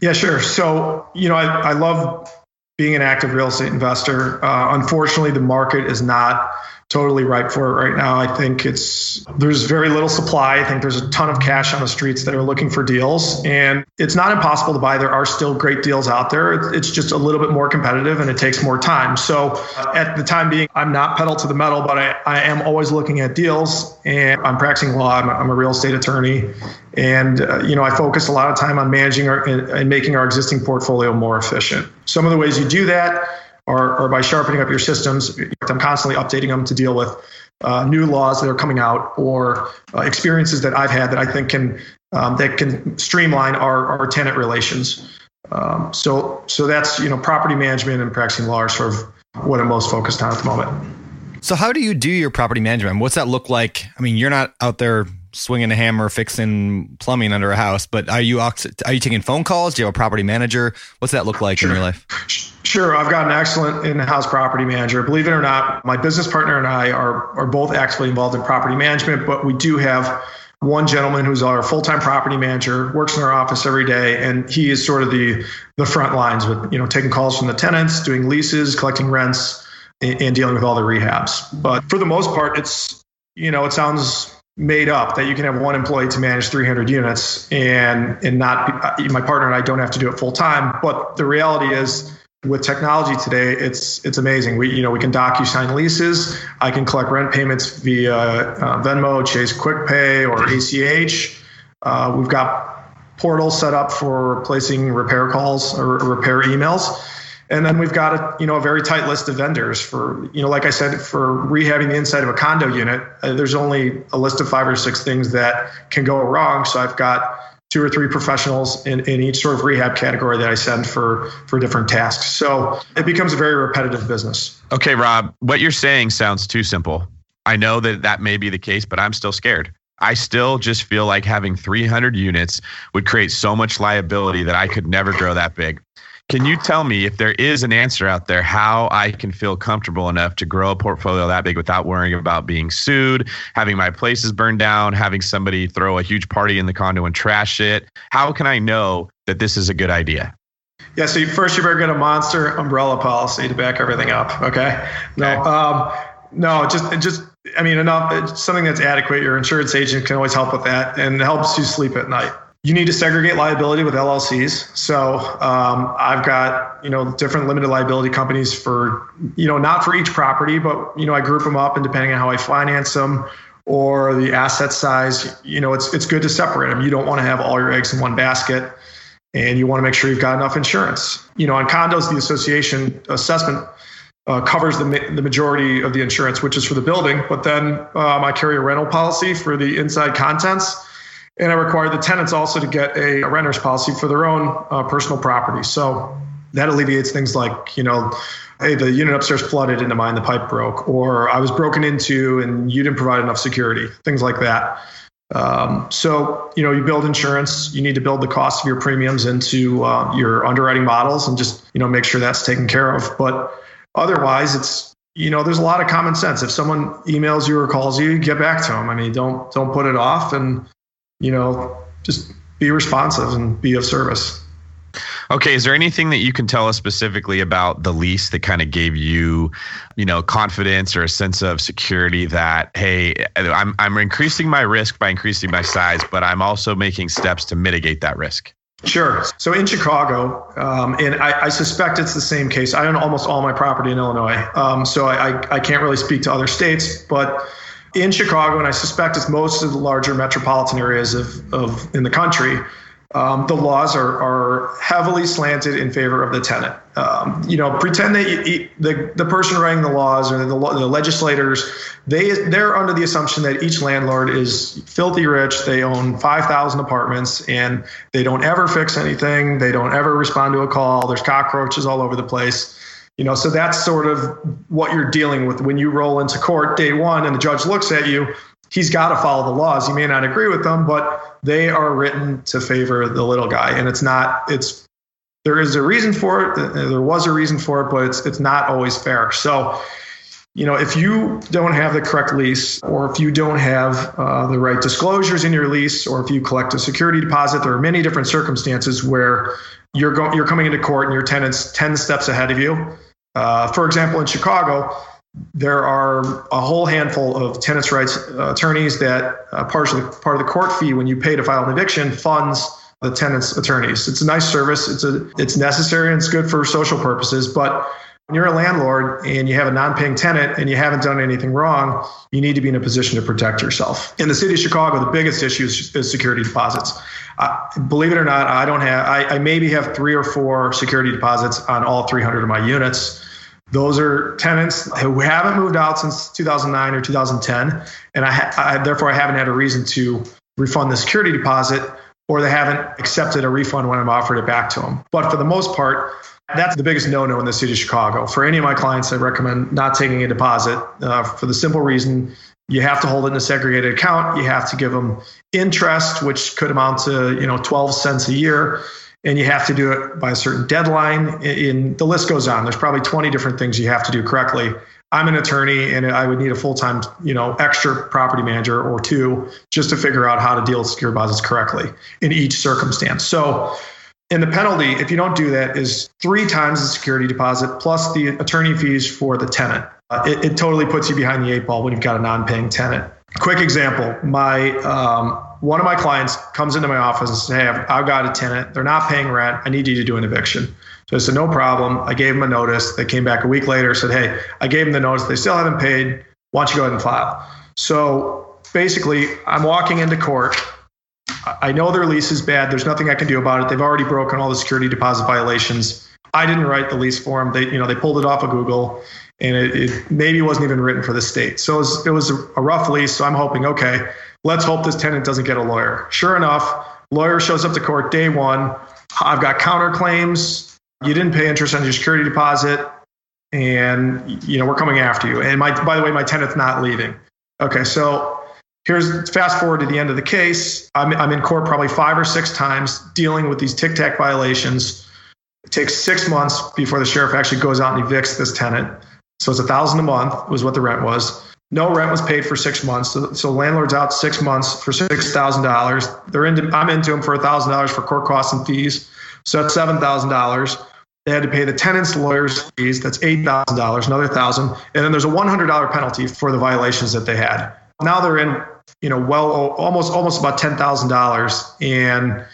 Yeah, sure. So you know, I, I love being an active real estate investor. Uh, unfortunately, the market is not totally ripe for it right now. I think it's there's very little supply. I think there's a ton of cash on the streets that are looking for deals, and it's not impossible to buy. There are still great deals out there. It's just a little bit more competitive and it takes more time. So at the time being, I'm not pedal to the metal, but I, I am always looking at deals, and I'm practicing law. I'm, I'm a real estate attorney, and uh, you know I focus a lot of time on managing our, and, and making our existing portfolio more efficient. Some of the ways you do that or, or by sharpening up your systems. I'm constantly updating them to deal with uh, new laws that are coming out or uh, experiences that I've had that I think can um, that can streamline our, our tenant relations. Um, so so that's you know property management and practicing law are sort of what I'm most focused on at the moment. So how do you do your property management? What's that look like? I mean, you're not out there swinging a hammer fixing plumbing under a house, but are you are you taking phone calls? Do you have a property manager? What's that look like sure. in your life? Sure, I've got an excellent in-house property manager. Believe it or not, my business partner and I are are both actively involved in property management, but we do have one gentleman who's our full-time property manager works in our office every day and he is sort of the the front lines with you know taking calls from the tenants doing leases collecting rents and, and dealing with all the rehabs but for the most part it's you know it sounds made up that you can have one employee to manage 300 units and and not be, my partner and I don't have to do it full time but the reality is with technology today it's it's amazing. We you know we can DocuSign leases. I can collect rent payments via uh, Venmo Chase QuickPay or ACH uh, we've got portals set up for placing repair calls or repair emails and then we've got a you know a very tight list of vendors for you know like I said for rehabbing the inside of a condo unit. Uh, there's only a list of five or six things that can go wrong. So I've got two or three professionals in, in each sort of rehab category that I send for for different tasks. So it becomes a very repetitive business. Okay, Rob, what you're saying sounds too simple. I know that that may be the case, but I'm still scared. I still just feel like having 300 units would create so much liability that I could never grow that big. Can you tell me if there is an answer out there how I can feel comfortable enough to grow a portfolio that big without worrying about being sued, having my places burned down, having somebody throw a huge party in the condo and trash it? How can I know that this is a good idea? Yeah, so first you better get a monster umbrella policy to back everything up. Okay. No, okay. Um, no, just just I mean enough. Something that's adequate. Your insurance agent can always help with that, and helps you sleep at night you need to segregate liability with LLCs. So um, I've got you know different limited liability companies for you know not for each property, but you know I group them up and depending on how I finance them or the asset size, you know it's it's good to separate them. You don't want to have all your eggs in one basket, and you want to make sure you've got enough insurance. You know on condos, the association assessment. Uh, covers the, the majority of the insurance, which is for the building. But then um, I carry a rental policy for the inside contents and I require the tenants also to get a, a renter's policy for their own uh, personal property. So that alleviates things like, you know, hey, the unit upstairs flooded into mine, the pipe broke, or I was broken into and you didn't provide enough security, things like that. Um, so, you know, you build insurance, you need to build the cost of your premiums into uh, your underwriting models and just, you know, make sure that's taken care of. But otherwise, it's, you know, there's a lot of common sense. If someone emails you or calls you, get back to them. I mean, don't, don't put it off and, you know, just be responsive and be of service. Okay, is there anything that you can tell us specifically about the lease that kind of gave you, you know, confidence or a sense of security that hey, I'm I'm increasing my risk by increasing my size, but I'm also making steps to mitigate that risk? Sure. So in Chicago, um, and I, I, suspect it's the same case. I own almost all my property in Illinois, um, so I, I can't really speak to other states, but in Chicago, and I suspect it's most of the larger metropolitan areas of, of in the country, um, the laws are, are heavily slanted in favor of the tenant. Um, you know, pretend that you, the the person writing the laws or the, the legislators they they're under the assumption that each landlord is filthy rich. They own five thousand apartments and they don't ever fix anything. They don't ever respond to a call. There's cockroaches all over the place. You know, so that's sort of what you're dealing with when you roll into court day one and the judge looks at you he's got to follow the laws. You may not agree with them, but they are written to favor the little guy. And it's not, it's, there is a reason for it. There was a reason for it, but it's, it's not always fair. So, you know, if you don't have the correct lease, or if you don't have uh, the right disclosures in your lease, or if you collect a security deposit, there are many different circumstances where you're going, you're coming into court and your tenant's 10 steps ahead of you. Uh, for example, in Chicago, there are a whole handful of tenants' rights uh, attorneys that uh, partially part of the court fee when you pay to file an eviction funds the tenants' attorneys. It's a nice service. It's a it's necessary and it's good for social purposes. But when you're a landlord and you have a non-paying tenant and you haven't done anything wrong, you need to be in a position to protect yourself. In the city of Chicago, the biggest issue is, is security deposits. Uh, believe it or not, I don't have. I, I maybe have three or four security deposits on all 300 of my units those are tenants who haven't moved out since 2009 or 2010, and I, I, therefore I haven't had a reason to refund the security deposit, or they haven't accepted a refund when I'm offered it back to them. But for the most part, that's the biggest no-no in the city of Chicago. For any of my clients, I recommend not taking a deposit uh, for the simple reason you have to hold it in a segregated account. You have to give them interest, which could amount to you know 12 cents a year and you have to do it by a certain deadline. In the list goes on. There's probably 20 different things you have to do correctly. I'm an attorney, and I would need a full-time, you know, extra property manager or two just to figure out how to deal with secure deposits correctly in each circumstance. So, in the penalty, if you don't do that, is three times the security deposit plus the attorney fees for the tenant. Uh, it, it totally puts you behind the eight ball when you've got a non-paying tenant. Quick example: my um, one of my clients comes into my office and says, Hey, I've, I've, got a tenant. They're not paying rent. I need you to do an eviction. So I said, No problem. I gave them a notice. They came back a week later, said, Hey, I gave them the notice. They still haven't paid. Why don't you go ahead and file? So basically, I'm walking into court. I know their lease is bad. There's nothing I can do about it. They've already broken all the security deposit violations. I didn't write the lease for them. They, you know, they pulled it off of Google, and it, it maybe wasn't even written for the state. So it was, it was a rough lease. So I'm hoping, okay, Let's hope this tenant doesn't get a lawyer. Sure enough, lawyer shows up to court day one. I've got counterclaims. You didn't pay interest on your security deposit, and you know we're coming after you. And my, by the way, my tenant's not leaving. Okay, so here's fast forward to the end of the case. I'm, I'm in court probably five or six times dealing with these tic tac violations. It takes six months before the sheriff actually goes out and evicts this tenant. So it's a thousand a month was what the rent was. No rent was paid for six months. So, so landlord's out six months for six thousand dollars. They're into I'm into them for a thousand dollars for court costs and fees. So that's seven thousand dollars. They had to pay the tenant's lawyer's fees. That's eight thousand dollars, another thousand, and then there's a one hundred dollar penalty for the violations that they had. Now they're in, you know, well almost almost about ten thousand dollars, and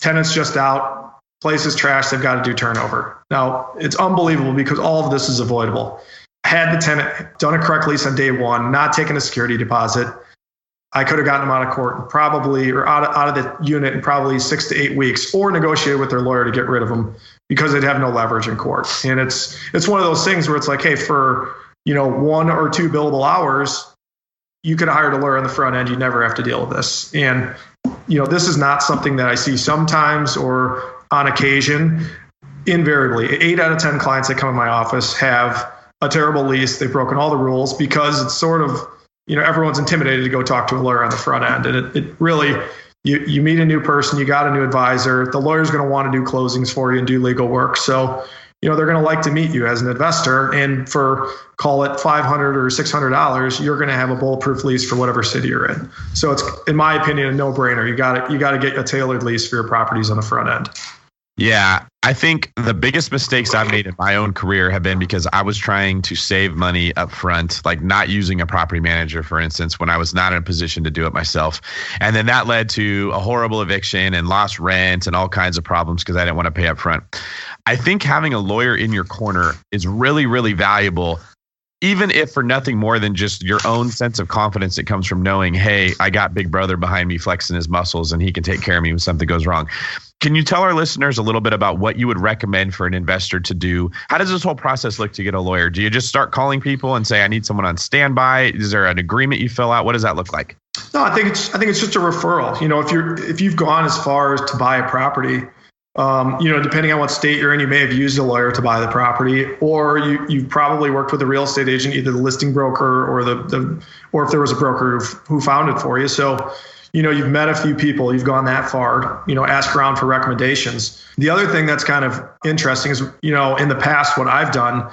tenants just out, place is trash. They've got to do turnover. Now it's unbelievable because all of this is avoidable had the tenant done a correct lease on day one, not taken a security deposit, I could have gotten them out of court probably, or out of, out of the unit in probably six to eight weeks, or negotiate with their lawyer to get rid of them because they'd have no leverage in court. And it's it's one of those things where it's like, hey, for you know one or two billable hours, you could hired a lawyer on the front end. You never have to deal with this. And you know this is not something that I see sometimes or on occasion invariably, eight out of 10 clients that come in my office have a terrible lease. They've broken all the rules because it's sort of, you know, everyone's intimidated to go talk to a lawyer on the front end. And it, it really, you, you meet a new person, you got a new advisor, the lawyer's going to want to do closings for you and do legal work. So, you know, they're going to like to meet you as an investor. And for call it 500 or $600, you're going to have a bulletproof lease for whatever city you're in. So it's, in my opinion, a no brainer. You got to, you got to get a tailored lease for your properties on the front end. Yeah, I think the biggest mistakes I've made in my own career have been because I was trying to save money up front, like not using a property manager, for instance, when I was not in a position to do it myself. And then that led to a horrible eviction and lost rent and all kinds of problems because I didn't want to pay up front. I think having a lawyer in your corner is really, really valuable even if for nothing more than just your own sense of confidence that comes from knowing, hey, I got Big Brother behind me flexing his muscles and he can take care of me when something goes wrong. Can you tell our listeners a little bit about what you would recommend for an investor to do? How does this whole process look to get a lawyer? Do you just start calling people and say, I need someone on standby? Is there an agreement you fill out? What does that look like? No, I think it's I think it's just a referral. You know, if you're if you've gone as far as to buy a property, um, you know, depending on what state you're in, you may have used a lawyer to buy the property, or you you've probably worked with a real estate agent, either the listing broker or the the or if there was a broker who, who found it for you. So, you know, you've met a few people, you've gone that far. You know, ask around for recommendations. The other thing that's kind of interesting is, you know, in the past, what I've done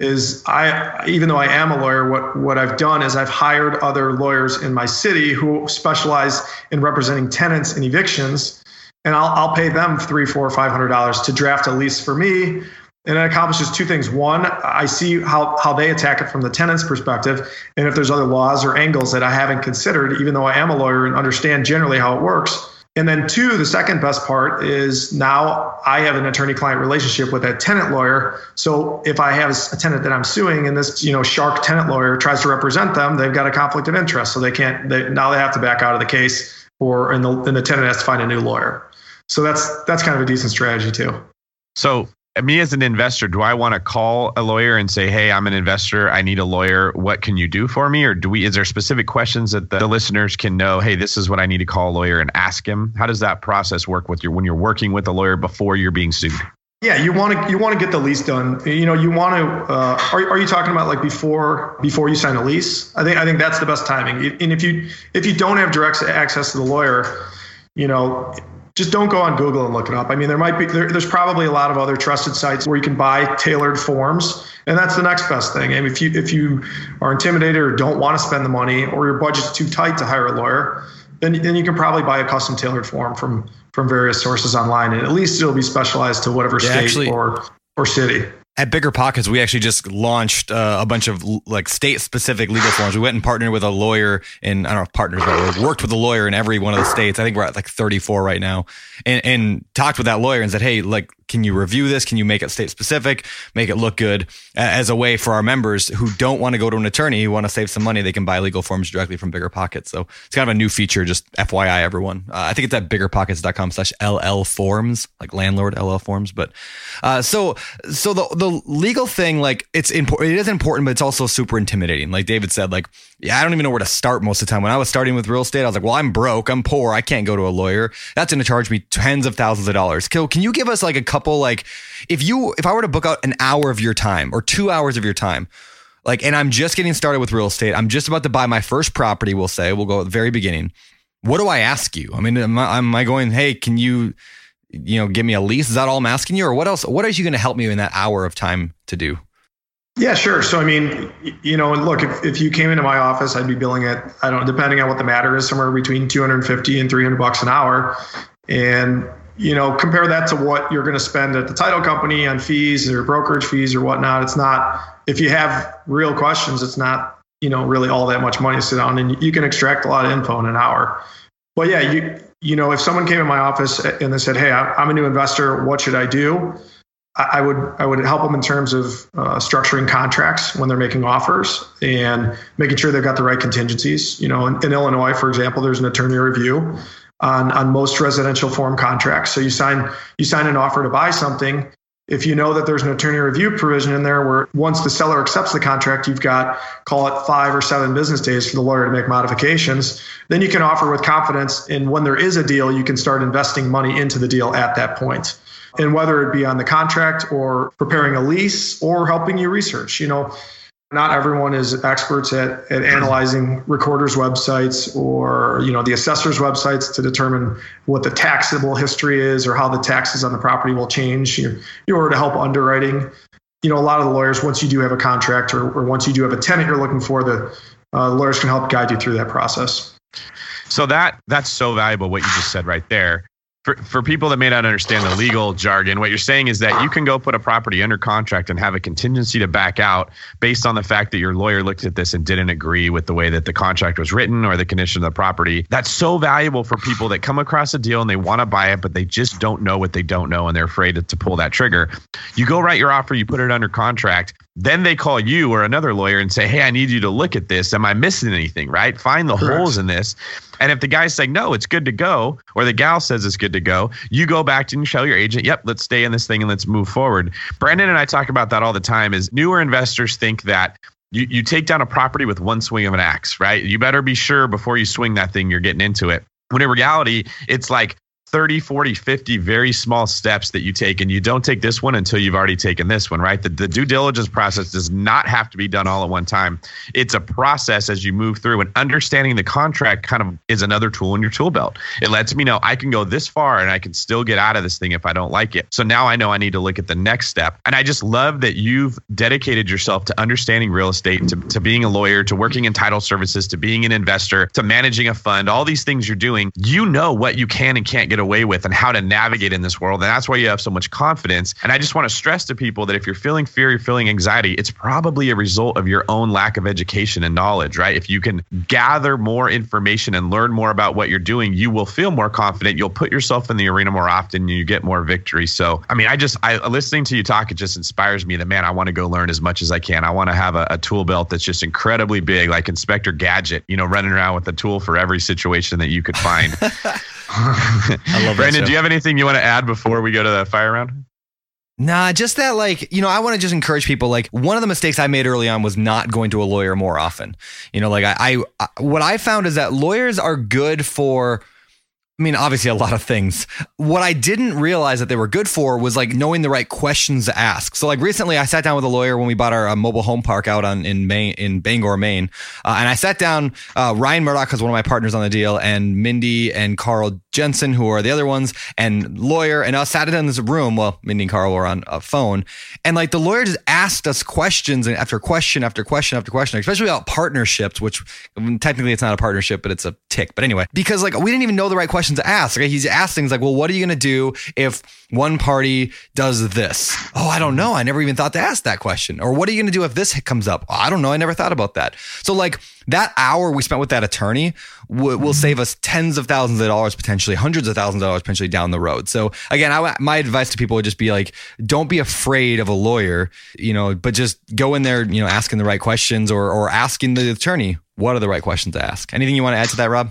is I even though I am a lawyer, what what I've done is I've hired other lawyers in my city who specialize in representing tenants in evictions and I'll, I'll pay them three, four, five hundred dollars to draft a lease for me. And it accomplishes two things. One, I see how, how they attack it from the tenant's perspective. And if there's other laws or angles that I haven't considered, even though I am a lawyer and understand generally how it works. And then two, the second best part is now I have an attorney client relationship with that tenant lawyer. So if I have a tenant that I'm suing and this, you know, shark tenant lawyer tries to represent them, they've got a conflict of interest. So they can't, they, now they have to back out of the case or, the, and the tenant has to find a new lawyer. So that's that's kind of a decent strategy too. So me as an investor, do I want to call a lawyer and say, "Hey, I'm an investor. I need a lawyer. What can you do for me?" Or do we? Is there specific questions that the, the listeners can know? Hey, this is what I need to call a lawyer and ask him. How does that process work with your when you're working with a lawyer before you're being sued? Yeah, you want to you want to get the lease done. You know, you want to. Uh, are are you talking about like before before you sign a lease? I think I think that's the best timing. And if you if you don't have direct access to the lawyer, you know, just don't go on Google and look it up. I mean, there might be there, there's probably a lot of other trusted sites where you can buy tailored forms, and that's the next best thing. I mean, if you if you are intimidated or don't want to spend the money, or your budget's too tight to hire a lawyer, then then you can probably buy a custom tailored form from from various sources online, and at least it'll be specialized to whatever yeah, state actually, or or city at BiggerPockets, we actually just launched uh, a bunch of like state specific legal forms. We went and partnered with a lawyer in, I don't know if partners, but we worked with a lawyer in every one of the states. I think we're at like 34 right now and, and talked with that lawyer and said, Hey, like, can you review this? Can you make it state specific, make it look good as a way for our members who don't want to go to an attorney, who want to save some money, they can buy legal forms directly from BiggerPockets. So it's kind of a new feature, just FYI, everyone. Uh, I think it's at biggerpockets.com slash LL forms, like landlord LL forms. But uh, so, so the, the legal thing, like it's important, it is important, but it's also super intimidating. Like David said, like, yeah, I don't even know where to start most of the time. When I was starting with real estate, I was like, well, I'm broke, I'm poor, I can't go to a lawyer. That's going to charge me tens of thousands of dollars. Kill, can you give us like a couple like if you if I were to book out an hour of your time or 2 hours of your time like and I'm just getting started with real estate, I'm just about to buy my first property, we'll say, we'll go at the very beginning. What do I ask you? I mean, am I, am I going, "Hey, can you you know, give me a lease?" Is that all I'm asking you or what else what are you going to help me in that hour of time to do? Yeah, sure. So, I mean, you know, and look, if, if you came into my office, I'd be billing it, I don't, depending on what the matter is, somewhere between 250 and 300 bucks an hour. And you know, compare that to what you're going to spend at the title company on fees or brokerage fees or whatnot. It's not, if you have real questions, it's not, you know, really all that much money to sit down and you can extract a lot of info in an hour. But yeah, you, you know, if someone came in my office and they said, Hey, I'm a new investor. What should I do? I would I would help them in terms of uh, structuring contracts when they're making offers and making sure they've got the right contingencies. You know, in, in Illinois, for example, there's an attorney review on on most residential form contracts. So you sign you sign an offer to buy something. If you know that there's an attorney review provision in there where once the seller accepts the contract, you've got call it five or seven business days for the lawyer to make modifications, then you can offer with confidence. And when there is a deal, you can start investing money into the deal at that point. And whether it be on the contract or preparing a lease or helping you research, you know, not everyone is experts at, at analyzing recorders websites or you know the assessors websites to determine what the taxable history is or how the taxes on the property will change you, in order to help underwriting. You know a lot of the lawyers once you do have a contract or, or once you do have a tenant you're looking for the uh, lawyers can help guide you through that process. So that that's so valuable what you just said right there for, for people that may not understand the legal jargon, what you're saying is that you can go put a property under contract and have a contingency to back out based on the fact that your lawyer looked at this and didn't agree with the way that the contract was written or the condition of the property. That's so valuable for people that come across a deal and they want to buy it, but they just don't know what they don't know and they're afraid to, to pull that trigger. You go write your offer, you put it under contract, then they call you or another lawyer and say, Hey, I need you to look at this. Am I missing anything? Right? Find the Correct. holes in this. And if the guy's saying, No, it's good to go, or the gal says it's good to go, you go back to and you tell your agent, Yep, let's stay in this thing and let's move forward. Brandon and I talk about that all the time is newer investors think that you, you take down a property with one swing of an axe, right? You better be sure before you swing that thing, you're getting into it. When in reality, it's like 30, 40, 50 very small steps that you take. And you don't take this one until you've already taken this one, right? The, the due diligence process does not have to be done all at one time. It's a process as you move through, and understanding the contract kind of is another tool in your tool belt. It lets me know I can go this far and I can still get out of this thing if I don't like it. So now I know I need to look at the next step. And I just love that you've dedicated yourself to understanding real estate, to, to being a lawyer, to working in title services, to being an investor, to managing a fund, all these things you're doing. You know what you can and can't get away with and how to navigate in this world. And that's why you have so much confidence. And I just want to stress to people that if you're feeling fear, you're feeling anxiety, it's probably a result of your own lack of education and knowledge, right? If you can gather more information and learn more about what you're doing, you will feel more confident. You'll put yourself in the arena more often and you get more victory. So, I mean, I just, I listening to you talk, it just inspires me that, man, I want to go learn as much as I can. I want to have a, a tool belt that's just incredibly big, like Inspector Gadget, you know, running around with a tool for every situation that you could find. I love Brandon, do you have anything you want to add before we go to the fire round? Nah, just that, like, you know, I want to just encourage people. Like, one of the mistakes I made early on was not going to a lawyer more often. You know, like, I, I what I found is that lawyers are good for I mean, obviously a lot of things. What I didn't realize that they were good for was like knowing the right questions to ask. So like recently I sat down with a lawyer when we bought our uh, mobile home park out on in Maine, in Bangor, Maine. Uh, and I sat down, uh, Ryan Murdock was one of my partners on the deal and Mindy and Carl Jensen, who are the other ones and lawyer and us sat down in this room. Well, Mindy and Carl were on a phone and like the lawyer just asked us questions and after question after question after question, especially about partnerships, which technically it's not a partnership, but it's a TIC. But anyway, because like we didn't even know the right questions questions to ask. He's asked things like, well, what are you going to do if one party does this? Oh, I don't know. I never even thought to ask that question. Or what are you going to do if this comes up? I don't know. I never thought about that. So like that hour we spent with that attorney w- will save us tens of thousands of dollars, potentially hundreds of thousands of dollars, potentially down the road. So again, my advice to people would just be like, don't be afraid of a lawyer, you know, but just go in there, you know, asking the right questions or, or asking the attorney, what are the right questions to ask? Anything you want to add to that, Rob?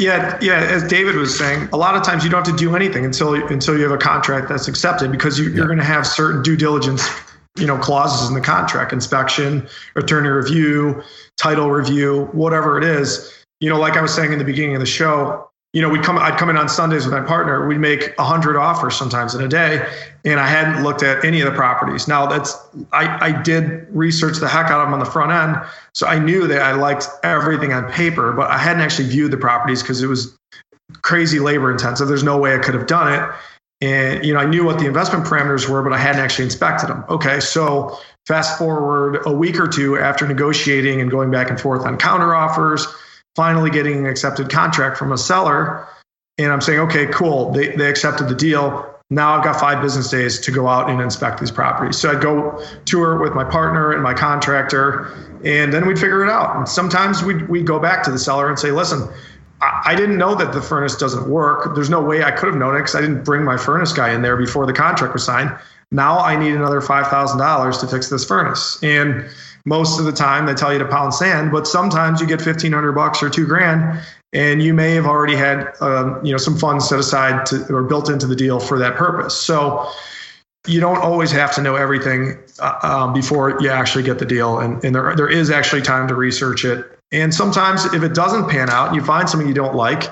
Yeah, yeah. As David was saying, a lot of times you don't have to do anything until until you have a contract that's accepted because you, are going to have certain due diligence, you know, clauses in the contract: inspection, attorney review, title review, whatever it is. You know, like I was saying in the beginning of the show, you know, we come, I'd come in on Sundays with my partner. We'd make a hundred offers sometimes in a day, and I hadn't looked at any of the properties. Now that's, I, I did research the heck out of them on the front end, so I knew that I liked everything on paper, but I hadn't actually viewed the properties because it was crazy labor intensive. There's no way I could have done it, and you know, I knew what the investment parameters were, but I hadn't actually inspected them. Okay, so fast forward a week or two after negotiating and going back and forth on counter offers finally getting an accepted contract from a seller. And I'm saying, okay, cool. They, they accepted the deal. Now I've got five business days to go out and inspect these properties. So I'd go tour with my partner and my contractor, and then we'd figure it out. And sometimes we'd, we'd go back to the seller and say, listen, I, I didn't know that the furnace doesn't work. There's no way I could have known it because I didn't bring my furnace guy in there before the contract was signed. Now I need another $5,000 to fix this furnace. And most of the time they tell you to pound sand, but sometimes you get 1500 bucks or two grand and you may have already had um, you know some funds set aside to, or built into the deal for that purpose. So you don't always have to know everything uh, um, before you actually get the deal, and, and there there is actually time to research it. And sometimes if it doesn't pan out, you find something you don't like,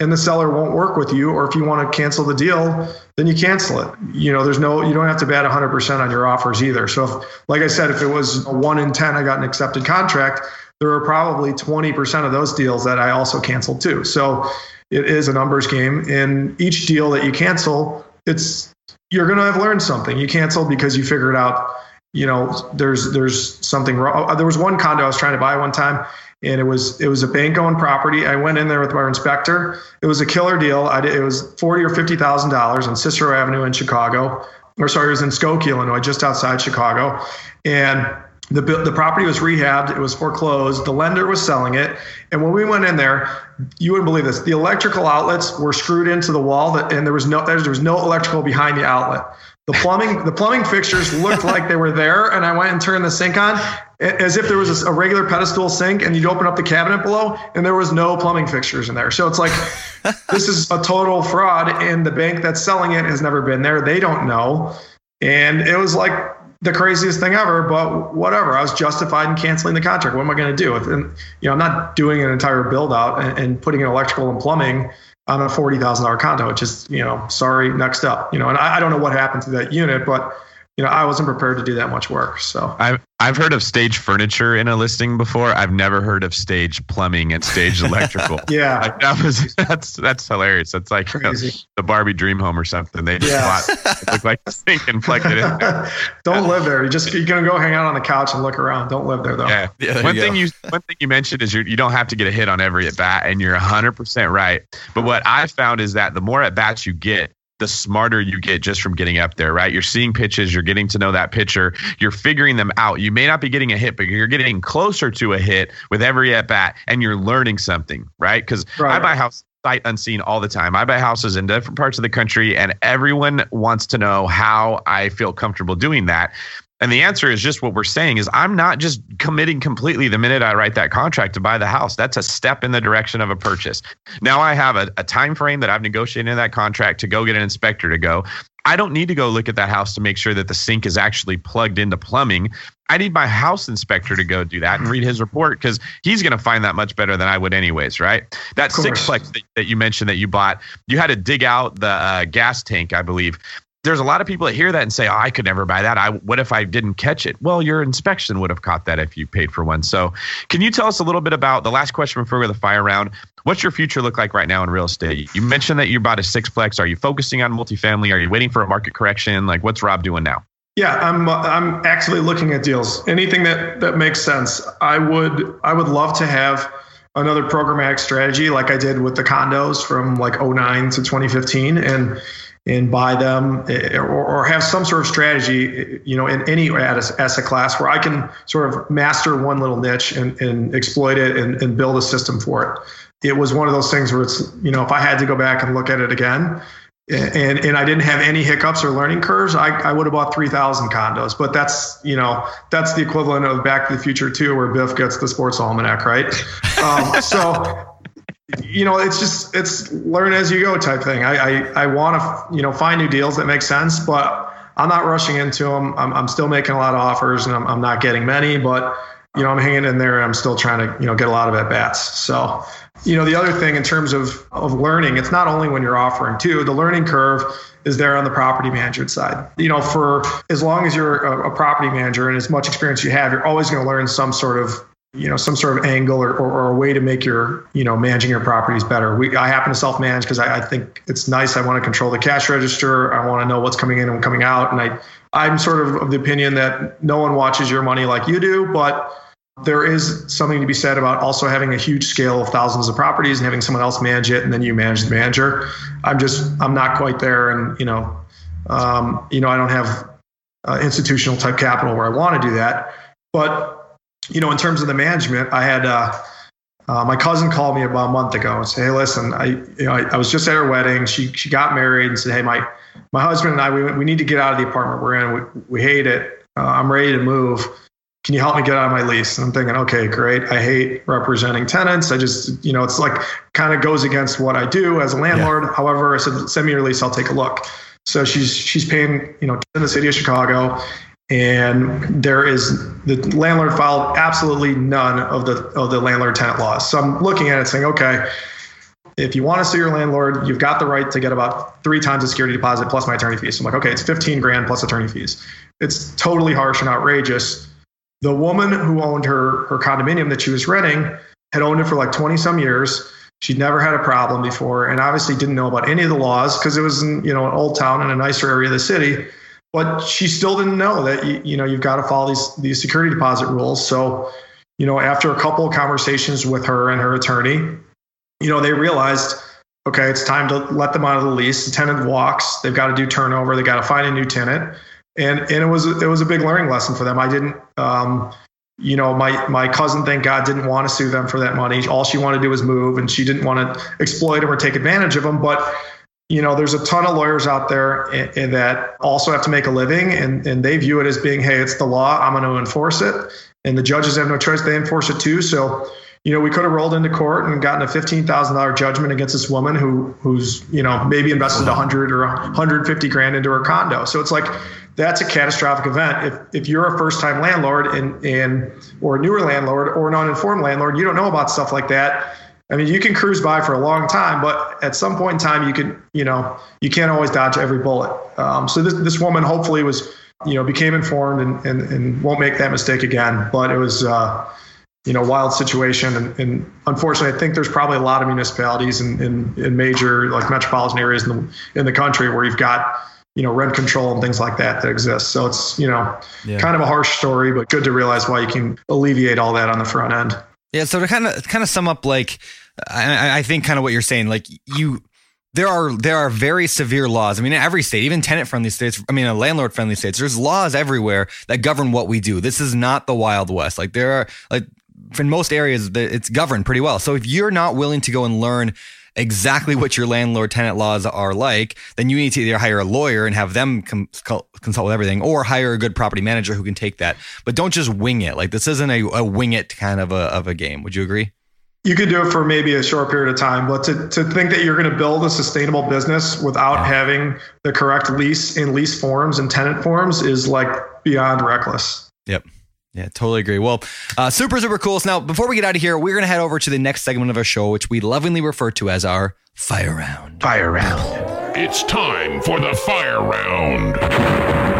and the seller won't work with you, or if you want to cancel the deal, then you cancel it. You know, there's no, you don't have to bet 100% on your offers either. So, if, like I said, if it was a one in 10, I got an accepted contract, there were probably 20% of those deals that I also canceled too. So, it is a numbers game. And each deal that you cancel, it's you're going to have learned something. You canceled because you figured out, you know, there's there's something wrong. Uh, there was one condo I was trying to buy one time, and it was it was a bank owned property. I went in there with our inspector. It was a killer deal. I did, it was forty or fifty thousand dollars on Cicero Avenue in Chicago, or sorry, it was in Skokie, Illinois, just outside Chicago, and the, the property was rehabbed. It was foreclosed. The lender was selling it. And when we went in there, you wouldn't believe this. The electrical outlets were screwed into the wall, that, and there was no there was no electrical behind the outlet. The plumbing the plumbing fixtures looked like they were there, and I went and turned the sink on as if there was a regular pedestal sink, and you'd open up the cabinet below, and there was no plumbing fixtures in there. So it's like this is a total fraud, and the bank that's selling it has never been there. They don't know, and it was like the craziest thing ever, but whatever. I was justified in canceling the contract. What am I going to do? And you know, I'm not doing an entire build out and, and putting in electrical and plumbing on a forty thousand dollar condo. Which is you know, sorry, next up. You know, and I, I don't know what happened to that unit, but you know, I wasn't prepared to do that much work. So I've I've heard of stage furniture in a listing before. I've never heard of stage plumbing and stage electrical. yeah, like that was that's that's hilarious. That's like the, the, Barbie dream home or something. They just yeah. bought look like a sink and plugged it in there. Don't live there. You just you're gonna go hang out on the couch and look around. Don't live there though. Yeah. yeah one thing go. you one thing you mentioned is you you don't have to get a hit on every at bat, and you're 100 percent right. But what I found is that the more at bats you get, the smarter you get just from getting up there, right? You're seeing pitches, you're getting to know that pitcher, you're figuring them out. You may not be getting a hit, but you're getting closer to a hit with every at bat, and you're learning something, right? Because right. I buy house sight unseen all the time. I buy houses in different parts of the country, and everyone wants to know how I feel comfortable doing that. And the answer is just what we're saying is I'm not just committing completely the minute I write that contract to buy the house. That's a step in the direction of a purchase. Now I have a, a time frame that I've negotiated in that contract to go get an inspector to go. I don't need to go look at that house to make sure that the sink is actually plugged into plumbing. I need my house inspector to go do that and read his report because he's going to find that much better than I would, anyways, right? That sixplex that, that, you mentioned that you bought, you had to dig out the uh, gas tank, I believe there's a lot of people that hear that and say, "Oh, I could never buy that. I what if I didn't catch it?" Well, your inspection would have caught that if you paid for one. So, can you tell us a little bit about the last question before we go to the fire round? What's your future look like right now in real estate? You mentioned that you bought a sixplex. Are you focusing on multifamily? Are you waiting for a market correction? Like, what's Rob doing now? Yeah, I'm I'm actively looking at deals. Anything that that makes sense. I would I would love to have another programmatic strategy like I did with the condos from like 09 to 2015 and and buy them eh, or, or, have some sort of strategy, you know, in any asset class where I can sort of master one little niche and, and exploit it and, and build a system for it. It was one of those things where it's, you know, if I had to go back and look at it again, and and I didn't have any hiccups or learning curves, I, I would have bought 3,000 condos. But that's you know that's the equivalent of Back to the Future too, where Biff gets the sports almanac, right? Um, so you know, it's just it's learn as you go type thing. I I, I want to you know find new deals that make sense, but I'm not rushing into them. I'm I'm still making a lot of offers, and I'm I'm not getting many, but you know I'm hanging in there, and I'm still trying to you know get a lot of at bats. So, you know, the other thing in terms of of learning, it's not only when you're offering too. The learning curve is there on the property manager side. You know, for as long as you're a, a property manager and as much experience you have, you're always going to learn some sort of you know some sort of angle or, or, or, a way to make your you know managing your properties better. We i happen to self-manage because I, I, think it's nice. I want to control the cash register. I want to know what's coming in and coming out. And i i'm sort of of the opinion that no one watches your money like you do but there is something to be said about also having a huge scale of thousands of properties and having someone else manage it and then you manage the manager. I'm just i'm not quite there and you know um, you know i don't have uh, institutional type capital where i want to do that. But you know, in terms of the management, I had uh, uh, my cousin called me about a month ago and said, "Hey, listen, I you know I, I, was just at her wedding. She she got married and said, "Hey, my my husband and I we we need to get out of the apartment we're in. We we hate it. Uh, I'm ready to move. Can you help me get out of my lease?" And I'm thinking, okay, great. I hate representing tenants. I just you know it's like kind of goes against what I do as a landlord. Yeah. However, I said, "Send me your lease. I'll take a look." So she's she's paying you know in the city of Chicago and there is the landlord filed absolutely none of the of the landlord tenant laws. So I'm looking at it saying, okay, if you want to sue your landlord, you've got the right to get about three times the security deposit plus my attorney fees. So I'm like, okay, it's 15 grand plus attorney fees. It's totally harsh and outrageous. The woman who owned her her condominium that she was renting had owned it for like 20 some years. She'd never had a problem before, and obviously didn't know about any of the laws because it was in you know an old town in a nicer area of the city. But she still didn't know that you, you know you've got to follow these these security deposit rules. So, you know, after a couple of conversations with her and her attorney, you know, they realized, okay, it's time to let them out of the lease. The tenant walks. They've got to do turnover. They got to find a new tenant. And and it was it was a big learning lesson for them. I didn't. Um, you know, my my cousin, thank God, didn't want to sue them for that money. All she wanted to do was move, and she didn't want to exploit them or take advantage of them. But you know, there's a ton of lawyers out there and, and that also have to make a living, and and they view it as being, hey, it's the law. I'm going to enforce it, and the judges have no choice; they enforce it too. So you know, we could have rolled into court and gotten a fifteen thousand dollar judgment against this woman who who's you know maybe invested a hundred or hundred fifty grand into her condo. So it's like that's a catastrophic event. If if you're a first time landlord and and or a newer landlord or an uninformed landlord, you don't know about stuff like that. I mean, you can cruise by for a long time, but at some point in time, you can, you know, you can't always dodge every bullet. Um, so this this woman hopefully was, you know, became informed and, and, and won't make that mistake again. But it was, uh, you know, wild situation. And, and, unfortunately, I think there's probably a lot of municipalities in, in, in major like metropolitan areas in the, in the country where you've got, you know, rent control and things like that that exist. So it's, you know, yeah. kind of a harsh story, but good to realize why you can alleviate all that on the front end. Yeah. So to kind of, kind of sum up, like, I, I think kind of what you're saying, like you, there are there are very severe laws. I mean, in every state, even tenant friendly states. I mean, a landlord friendly states. There's laws everywhere that govern what we do. This is not the Wild West. Like there are like in most areas, it's governed pretty well. So if you're not willing to go and learn exactly what your landlord tenant laws are like, then you need to either hire a lawyer and have them com- consult with everything or hire a good property manager who can take that. But don't just wing it. Like this isn't a, a wing it kind of a, of a game. Would you agree? You could do it for maybe a short period of time, but to, to think that you're going to build a sustainable business without having the correct lease and lease forms and tenant forms is like beyond reckless. Yep. Yeah, totally agree. Well, uh, super, super cool. So now, before we get out of here, we're going to head over to the next segment of our show, which we lovingly refer to as our fire round. Fire round. It's time for the fire round.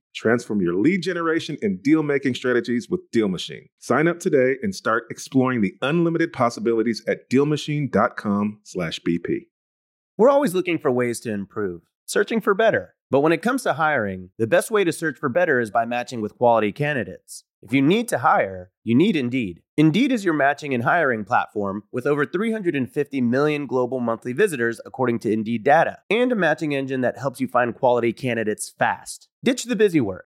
Transform your lead generation and deal making strategies with DealMachine. Sign up today and start exploring the unlimited possibilities at dealmachine.com/bp. We're always looking for ways to improve, searching for better. But when it comes to hiring, the best way to search for better is by matching with quality candidates. If you need to hire, you need Indeed. Indeed is your matching and hiring platform with over 350 million global monthly visitors, according to Indeed data, and a matching engine that helps you find quality candidates fast. Ditch the busy work.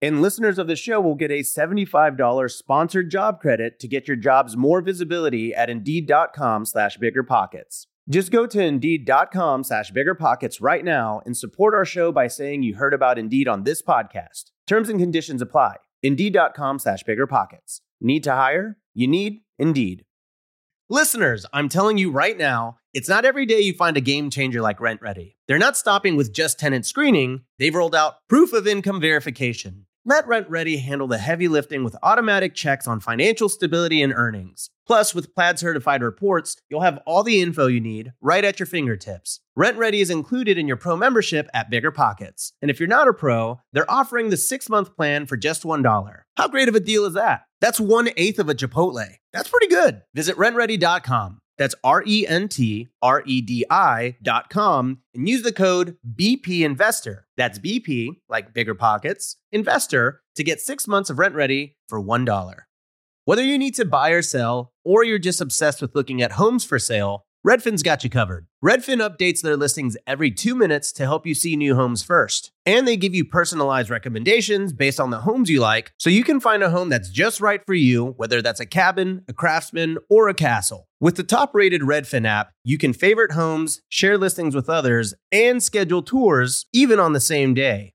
And listeners of the show will get a $75 sponsored job credit to get your jobs more visibility at Indeed.com slash BiggerPockets. Just go to Indeed.com slash BiggerPockets right now and support our show by saying you heard about Indeed on this podcast. Terms and conditions apply. Indeed.com slash BiggerPockets. Need to hire? You need Indeed. Listeners, I'm telling you right now, It's not every day you find a game changer like RentRedi. They're not stopping with just tenant screening, they've rolled out proof of income verification. Let RentRedi handle the heavy lifting with automatic checks on financial stability and earnings. Plus, with Plaid certified reports, you'll have all the info you need right at your fingertips. RentRedi is included in your pro membership at BiggerPockets. And if you're not a pro, they're offering the six month plan for just $1. How great of a deal is that? That's one eighth of a Chipotle. That's pretty good. Visit rentredi.com. That's R E N T R E D I.com and use the code BP Investor. That's BP, like bigger pockets, investor to get six months of RentRedi for $1. Whether you need to buy or sell, or you're just obsessed with looking at homes for sale, Redfin's got you covered. Redfin updates their listings every two minutes to help you see new homes first. And they give you personalized recommendations based on the homes you like, so you can find a home that's just right for you, whether that's a cabin, a craftsman, or a castle. With the top rated Redfin app, you can favorite homes, share listings with others, and schedule tours even on the same day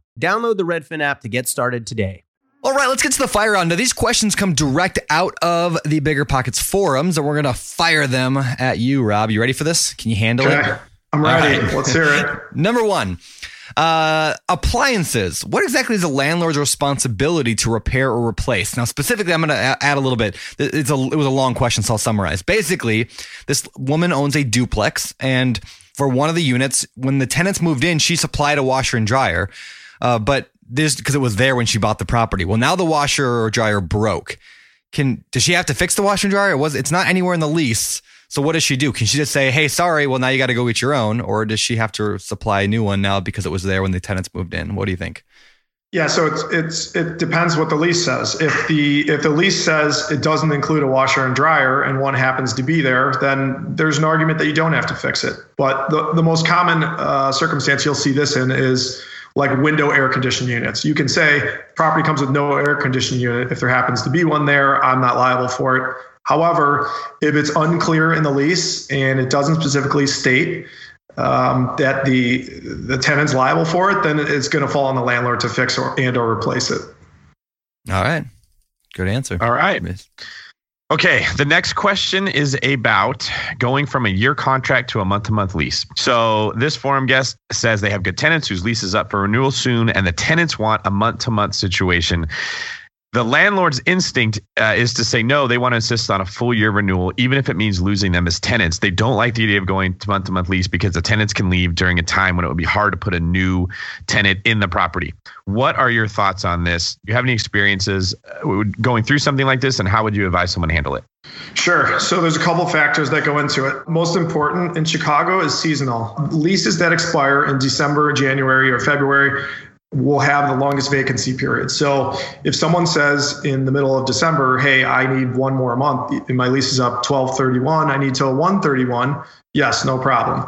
Download the Redfin app to get started today. All right, let's get to the fire round. Now, these questions come direct out of the BiggerPockets forums, and we're going to fire them at you, Rob. You ready for this? Can you handle Okay. it? I'm ready. All right. Let's hear it. Number one, uh, appliances. What exactly is a landlord's responsibility to repair or replace? Now, specifically, I'm going to add a little bit. It's a, it was a long question, so I'll summarize. Basically, this woman owns a duplex, and for one of the units, when the tenants moved in, she supplied a washer and dryer. Uh, but this because it was there when she bought the property. Well, now the washer or dryer broke. Can does she have to fix the washer and dryer? It was it's not anywhere in the lease. So what does she do? Can she just say, "Hey, sorry, well now you got to go get your own," or does she have to supply a new one now because it was there when the tenants moved in? What do you think? Yeah, so it's it's it depends what the lease says. If the if the lease says it doesn't include a washer and dryer and one happens to be there, then there's an argument that you don't have to fix it. But the the most common uh, circumstance you'll see this in is like window air conditioning units. You can say property comes with no air conditioning unit. If there happens to be one there, I'm not liable for it. However, if it's unclear in the lease and it doesn't specifically state um, that the the tenant's liable for it, then it's going to fall on the landlord to fix or and or replace it. All right, good answer. All right. Okay, the next question is about going from a year contract to a month to month lease. So, this forum guest says they have good tenants whose lease is up for renewal soon, and the tenants want a month to month situation. The landlord's instinct uh, is to say no. They want to insist on a full year renewal, even if it means losing them as tenants. They don't like the idea of going to month to month lease because the tenants can leave during a time when it would be hard to put a new tenant in the property. What are your thoughts on this? Do you have any experiences uh, going through something like this, and how would you advise someone to handle it? Sure. So there's a couple factors that go into it. Most important in Chicago is seasonal. Leases that expire in December, January, or February will have the longest vacancy period. So if someone says in the middle of December, "Hey, I need one more month and my lease is up 1231, I need till 131." Yes, no problem.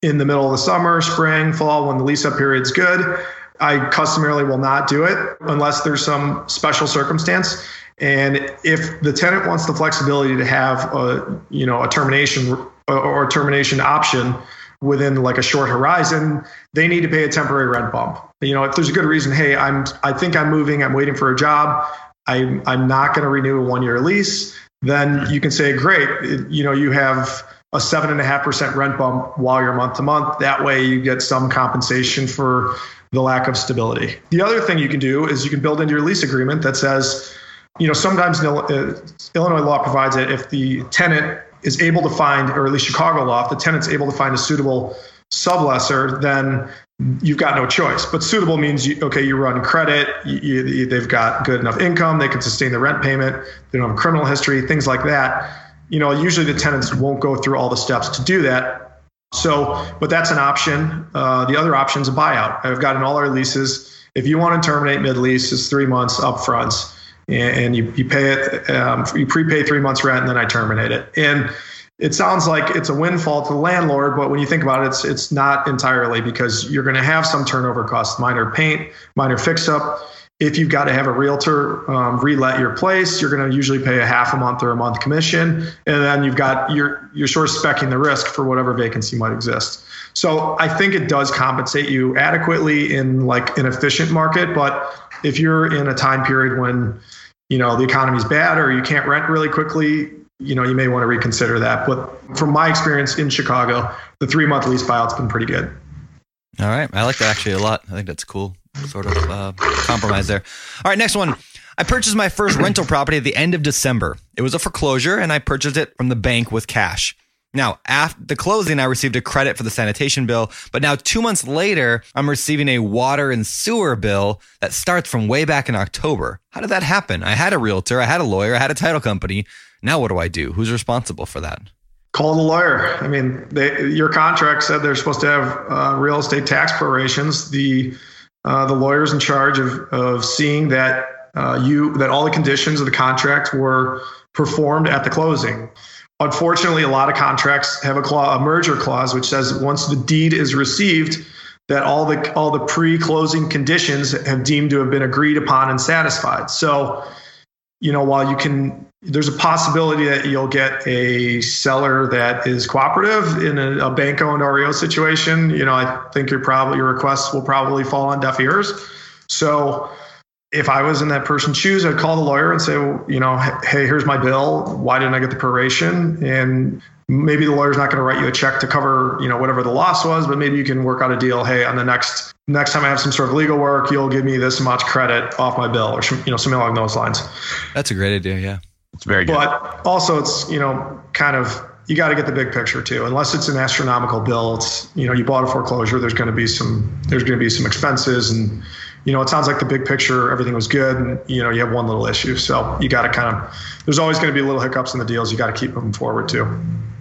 In the middle of the summer, spring, fall when the lease up period's good, I customarily will not do it unless there's some special circumstance. And if the tenant wants the flexibility to have a, you know, a termination or termination option within like a short horizon, they need to pay a temporary rent bump. You know, if there's a good reason, hey, I'm I think I'm moving, I'm waiting for a job, I'm I'm not going to renew a one year lease, then mm-hmm. you can say, great, you know, you have a seven and a half percent rent bump while you're month to month. That way you get some compensation for the lack of stability. The other thing you can do is you can build into your lease agreement that says, you know, sometimes uh, Illinois law provides that if the tenant is able to find, or at least Chicago law, if the tenant's able to find a suitable sublesser then you've got no choice. But suitable means, you, okay, you run credit, you, you, they've got good enough income, they can sustain the rent payment, they don't have criminal history, things like that. You know, usually the tenants won't go through all the steps to do that. So, but that's an option. Uh, the other option is a buyout. I've got in all our leases. If you want to terminate mid lease, it's three months upfront and you, you pay it, um, you prepay three months rent, and then I terminate it. And it sounds like it's a windfall to the landlord, but when you think about it, it's it's not entirely because you're going to have some turnover costs, minor paint, minor fix up. If you've got to have a realtor um, relet your place, you're going to usually pay a half a month or a month commission, and then you've got you're you're sort of specking the risk for whatever vacancy might exist. So I think it does compensate you adequately in like an efficient market, but if you're in a time period when you know the economy's bad or you can't rent really quickly, you know, you may want to reconsider that. But from my experience in Chicago, the three month lease buyout's been pretty good. All right. I like that actually a lot. I think that's cool sort of uh, compromise there. All right. Next one. I purchased my first rental property at the end of December. It was a foreclosure and I purchased it from the bank with cash. Now, after the closing, I received a credit for the sanitation bill, but now two months later, I'm receiving a water and sewer bill that starts from way back in October. How did that happen? I had a realtor, I had a lawyer, I had a title company. Now, what do I do? Who's responsible for that? Call the lawyer. I mean, they, your contract said they're supposed to have uh, real estate tax prorations. The uh, the lawyer's in charge of of seeing that uh, you that all the conditions of the contract were performed at the closing. Unfortunately, a lot of contracts have a, clause, a merger clause which says once the deed is received, that all the all the pre-closing conditions have deemed to have been agreed upon and satisfied. So, you know, while you can there's a possibility that you'll get a seller that is cooperative in a, a bank owned REO situation. You know, I think your probably your requests will probably fall on deaf ears. So if I was in that person's shoes, I'd call the lawyer and say, well, you know, hey, here's my bill. Why didn't I get the proration? And maybe the lawyer's not going to write you a check to cover, you know, whatever the loss was, but maybe you can work out a deal. Hey, on the next next time I have some sort of legal work, you'll give me this much credit off my bill, or you know, something along those lines. That's a great idea. Yeah. It's very good. But also, it's you know kind of you got to get the big picture too. Unless it's an astronomical bill, it's you know you bought a foreclosure. There's going to be some there's going to be some expenses, and you know it sounds like the big picture everything was good, and you know you have one little issue. So you got to kind of there's always going to be little hiccups in the deals. You got to keep moving forward too.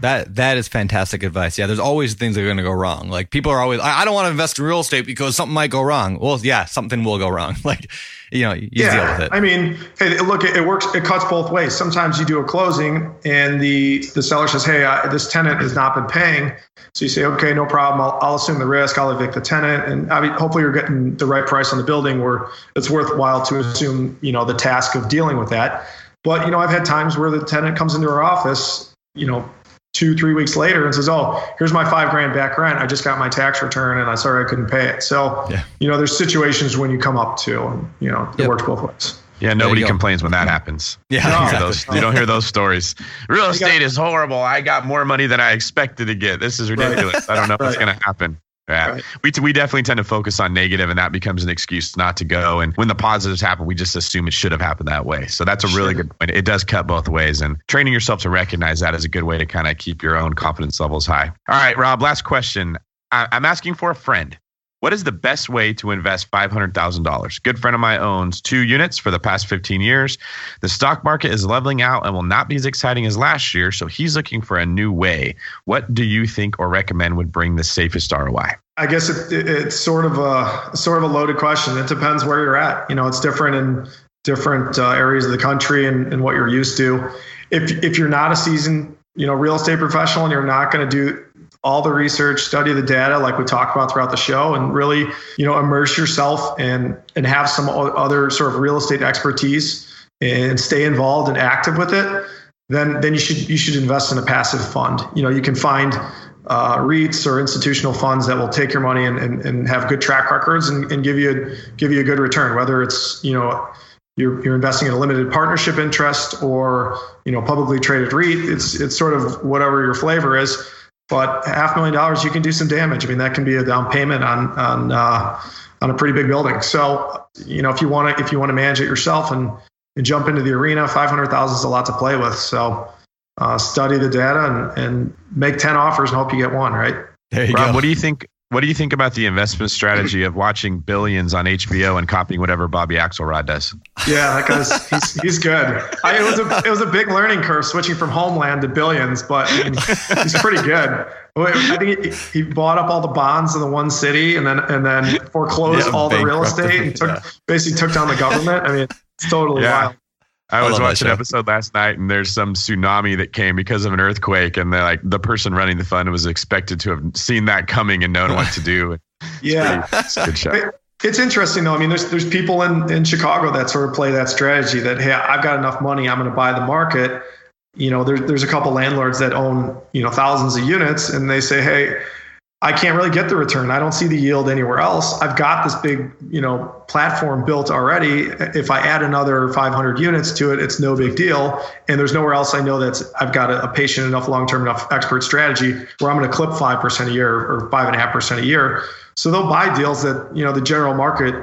That that is fantastic advice. Yeah, there's always things that are going to go wrong. Like people are always, I, I don't want to invest in real estate because something might go wrong. Well, yeah, something will go wrong. Like you know, you yeah, deal with it. I mean, hey, look, it, works. It cuts both ways. Sometimes you do a closing, and the the seller says, "Hey, I, this tenant has not been paying." So you say, "Okay, no problem. I'll, I'll assume the risk. I'll evict the tenant." And I mean, hopefully, you're getting the right price on the building where it's worthwhile to assume, you know, the task of dealing with that. But you know, I've had times where the tenant comes into our office, you know, two, three weeks later and says, "Oh, here's my five grand back rent. I just got my tax return, and I sorry I couldn't pay it." So, yeah. you know, there's situations when you come up to, and you know, it yep. works both ways. Yeah, nobody complains when that happens. Yeah, you, don't those, you don't hear those stories. Real estate is horrible. I got more money than I expected to get. This is ridiculous. Right. I don't know if right. it's going to happen. Yeah, right. we, we definitely tend to focus on negative, and that becomes an excuse not to go. And when the positives happen, we just assume it should have happened that way. So that's a really sure. good point. It does cut both ways, and training yourself to recognize that is a good way to kind of keep your own confidence levels high. All right, Rob. Last question. I, I'm asking for a friend. What is the best way to invest $500,000? Good friend of mine owns two units for the past 15 years. The stock market is leveling out and will not be as exciting as last year, so he's looking for a new way. What do you think or recommend would bring the safest ROI? I guess it, it, it's sort of a sort of a loaded question. It depends where you're at. You know, it's different in different uh, areas of the country and, and what you're used to. If if you're not a seasoned, you know, real estate professional and you're not going to do all the research, study the data like we talked about throughout the show, and really, you know, immerse yourself and and have some other sort of real estate expertise and stay involved and active with it. Then then you should you should invest in a passive fund. You know, you can find uh, REITs or institutional funds that will take your money and, and, and have good track records and, and give you give you a good return. Whether it's you know you're, you're investing in a limited partnership interest or you know publicly traded REIT, it's it's sort of whatever your flavor is but half million dollars you can do some damage. I mean that can be a down payment on on uh, on a pretty big building. So you know if you want to if you want to manage it yourself and, and jump into the arena 500000 is a lot to play with. So uh, study the data and, and make 10 offers and hope you get one right? There you Rob, go. what do you think what do you think about the investment strategy of watching Billions on HBO and copying whatever Bobby Axelrod does? Yeah, that guy's he's, he's good. I, it was a it was a big learning curve switching from Homeland to Billions, but I mean, he's pretty good. I think he, he, bought up all the bonds in the one city and then and then foreclosed yeah, all the real estate and took yeah. basically took down the government. I mean, it's totally yeah. wild. I I was watching an episode last night, and there's some tsunami that came because of an earthquake, and the like the person running the fund was expected to have seen that coming and known what to do. Yeah. It's a good show. It's interesting though. I mean, there's there's people in, in Chicago that sort of play that strategy that hey, I've got enough money, I'm going to buy the market. You know, there's there's a couple landlords that own you know thousands of units, and they say, hey, I can't really get the return. I don't see the yield anywhere else. I've got this big you know platform built already. If I add another 500 units to it, it's no big deal. And there's nowhere else I know that's I've got a, a patient enough, long term enough expert strategy where I'm going to clip five percent a year or five and a half percent a year. So they'll buy deals that you know the general market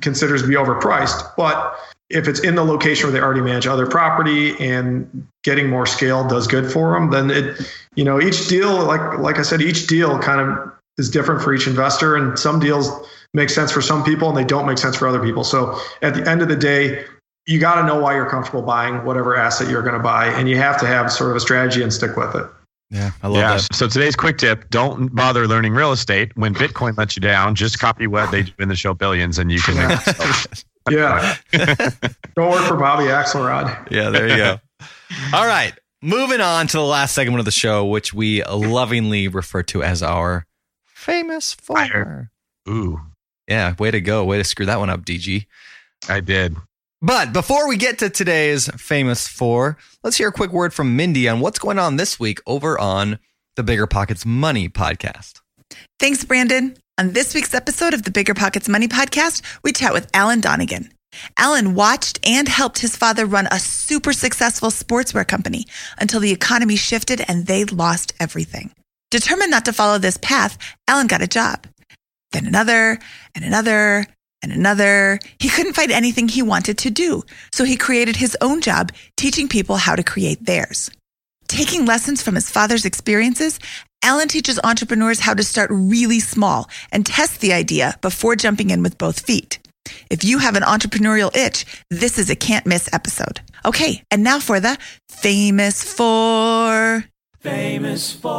considers to be overpriced. But if it's in the location where they already manage other property and getting more scale does good for them, then it, you know, each deal, like like I said, each deal kind of is different for each investor, and some deals make sense for some people and they don't make sense for other people. So at the end of the day. You got to know why you're comfortable buying whatever asset you're going to buy, and you have to have sort of a strategy and stick with it. Yeah, I love Yeah. that. So today's quick tip: don't bother learning real estate when Bitcoin lets you down. Just copy what they do in the show billions, and you can. Make Yeah, don't work for Bobby Axelrod. Yeah, there you go. All right. Moving on to the last segment of the show, which we lovingly refer to as our famous four. Ooh, Yeah, way to go. Way to screw that one up, DG. I did. But before we get to today's famous four, let's hear a quick word from Mindy on what's going on this week over on the BiggerPockets Money podcast. Thanks, Brandon. On this week's episode of the BiggerPockets Money podcast, we chat with Alan Donegan. Alan watched and helped his father run a super successful sportswear company until the economy shifted and they lost everything. Determined not to follow this path, Alan got a job. Then another, and another, and another. He couldn't find anything he wanted to do, so he created his own job teaching people how to create theirs. Taking lessons from his father's experiences, Alan teaches entrepreneurs how to start really small and test the idea before jumping in with both feet. If you have an entrepreneurial itch, this is a can't miss episode. Okay, and now for the famous four. Famous four.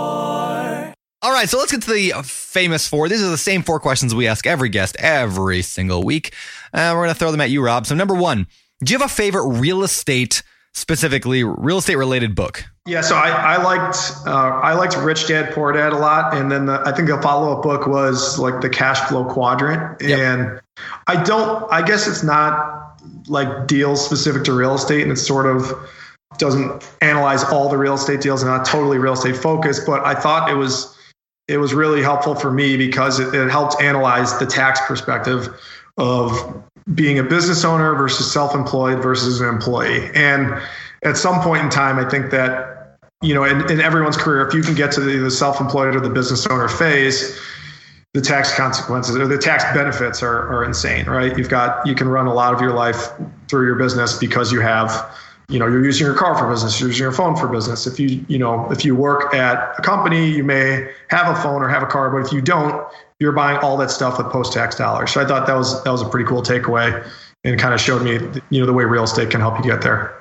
All right, so let's get to the famous four. These are the same four questions we ask every guest every single week. Uh, we're going to throw them at you, Rob. So, number one, do you have a favorite real estate, specifically real estate related book? Yeah, so I, I liked uh, I liked Rich Dad Poor Dad a lot, and then the, I think the follow up book was like the Cash Flow Quadrant, Yep. and I don't I guess it's not like deals specific to real estate, and it sort of doesn't analyze all the real estate deals and not totally real estate focused, but I thought it was it was really helpful for me because it, it helped analyze the tax perspective of being a business owner versus self-employed versus an employee. And at some point in time, I think that, you know, in, in everyone's career, if you can get to the, the self-employed or the business owner phase, the tax consequences or the tax benefits are, are insane, right? You've got, you can run a lot of your life through your business because you have, you know, you're using your car for business, you're using your phone for business. If you, you know, if you work at a company, you may have a phone or have a car, but if you don't, you're buying all that stuff with post-tax dollars. So I thought that was that was a pretty cool takeaway, and kind of showed me, you know, the way real estate can help you get there.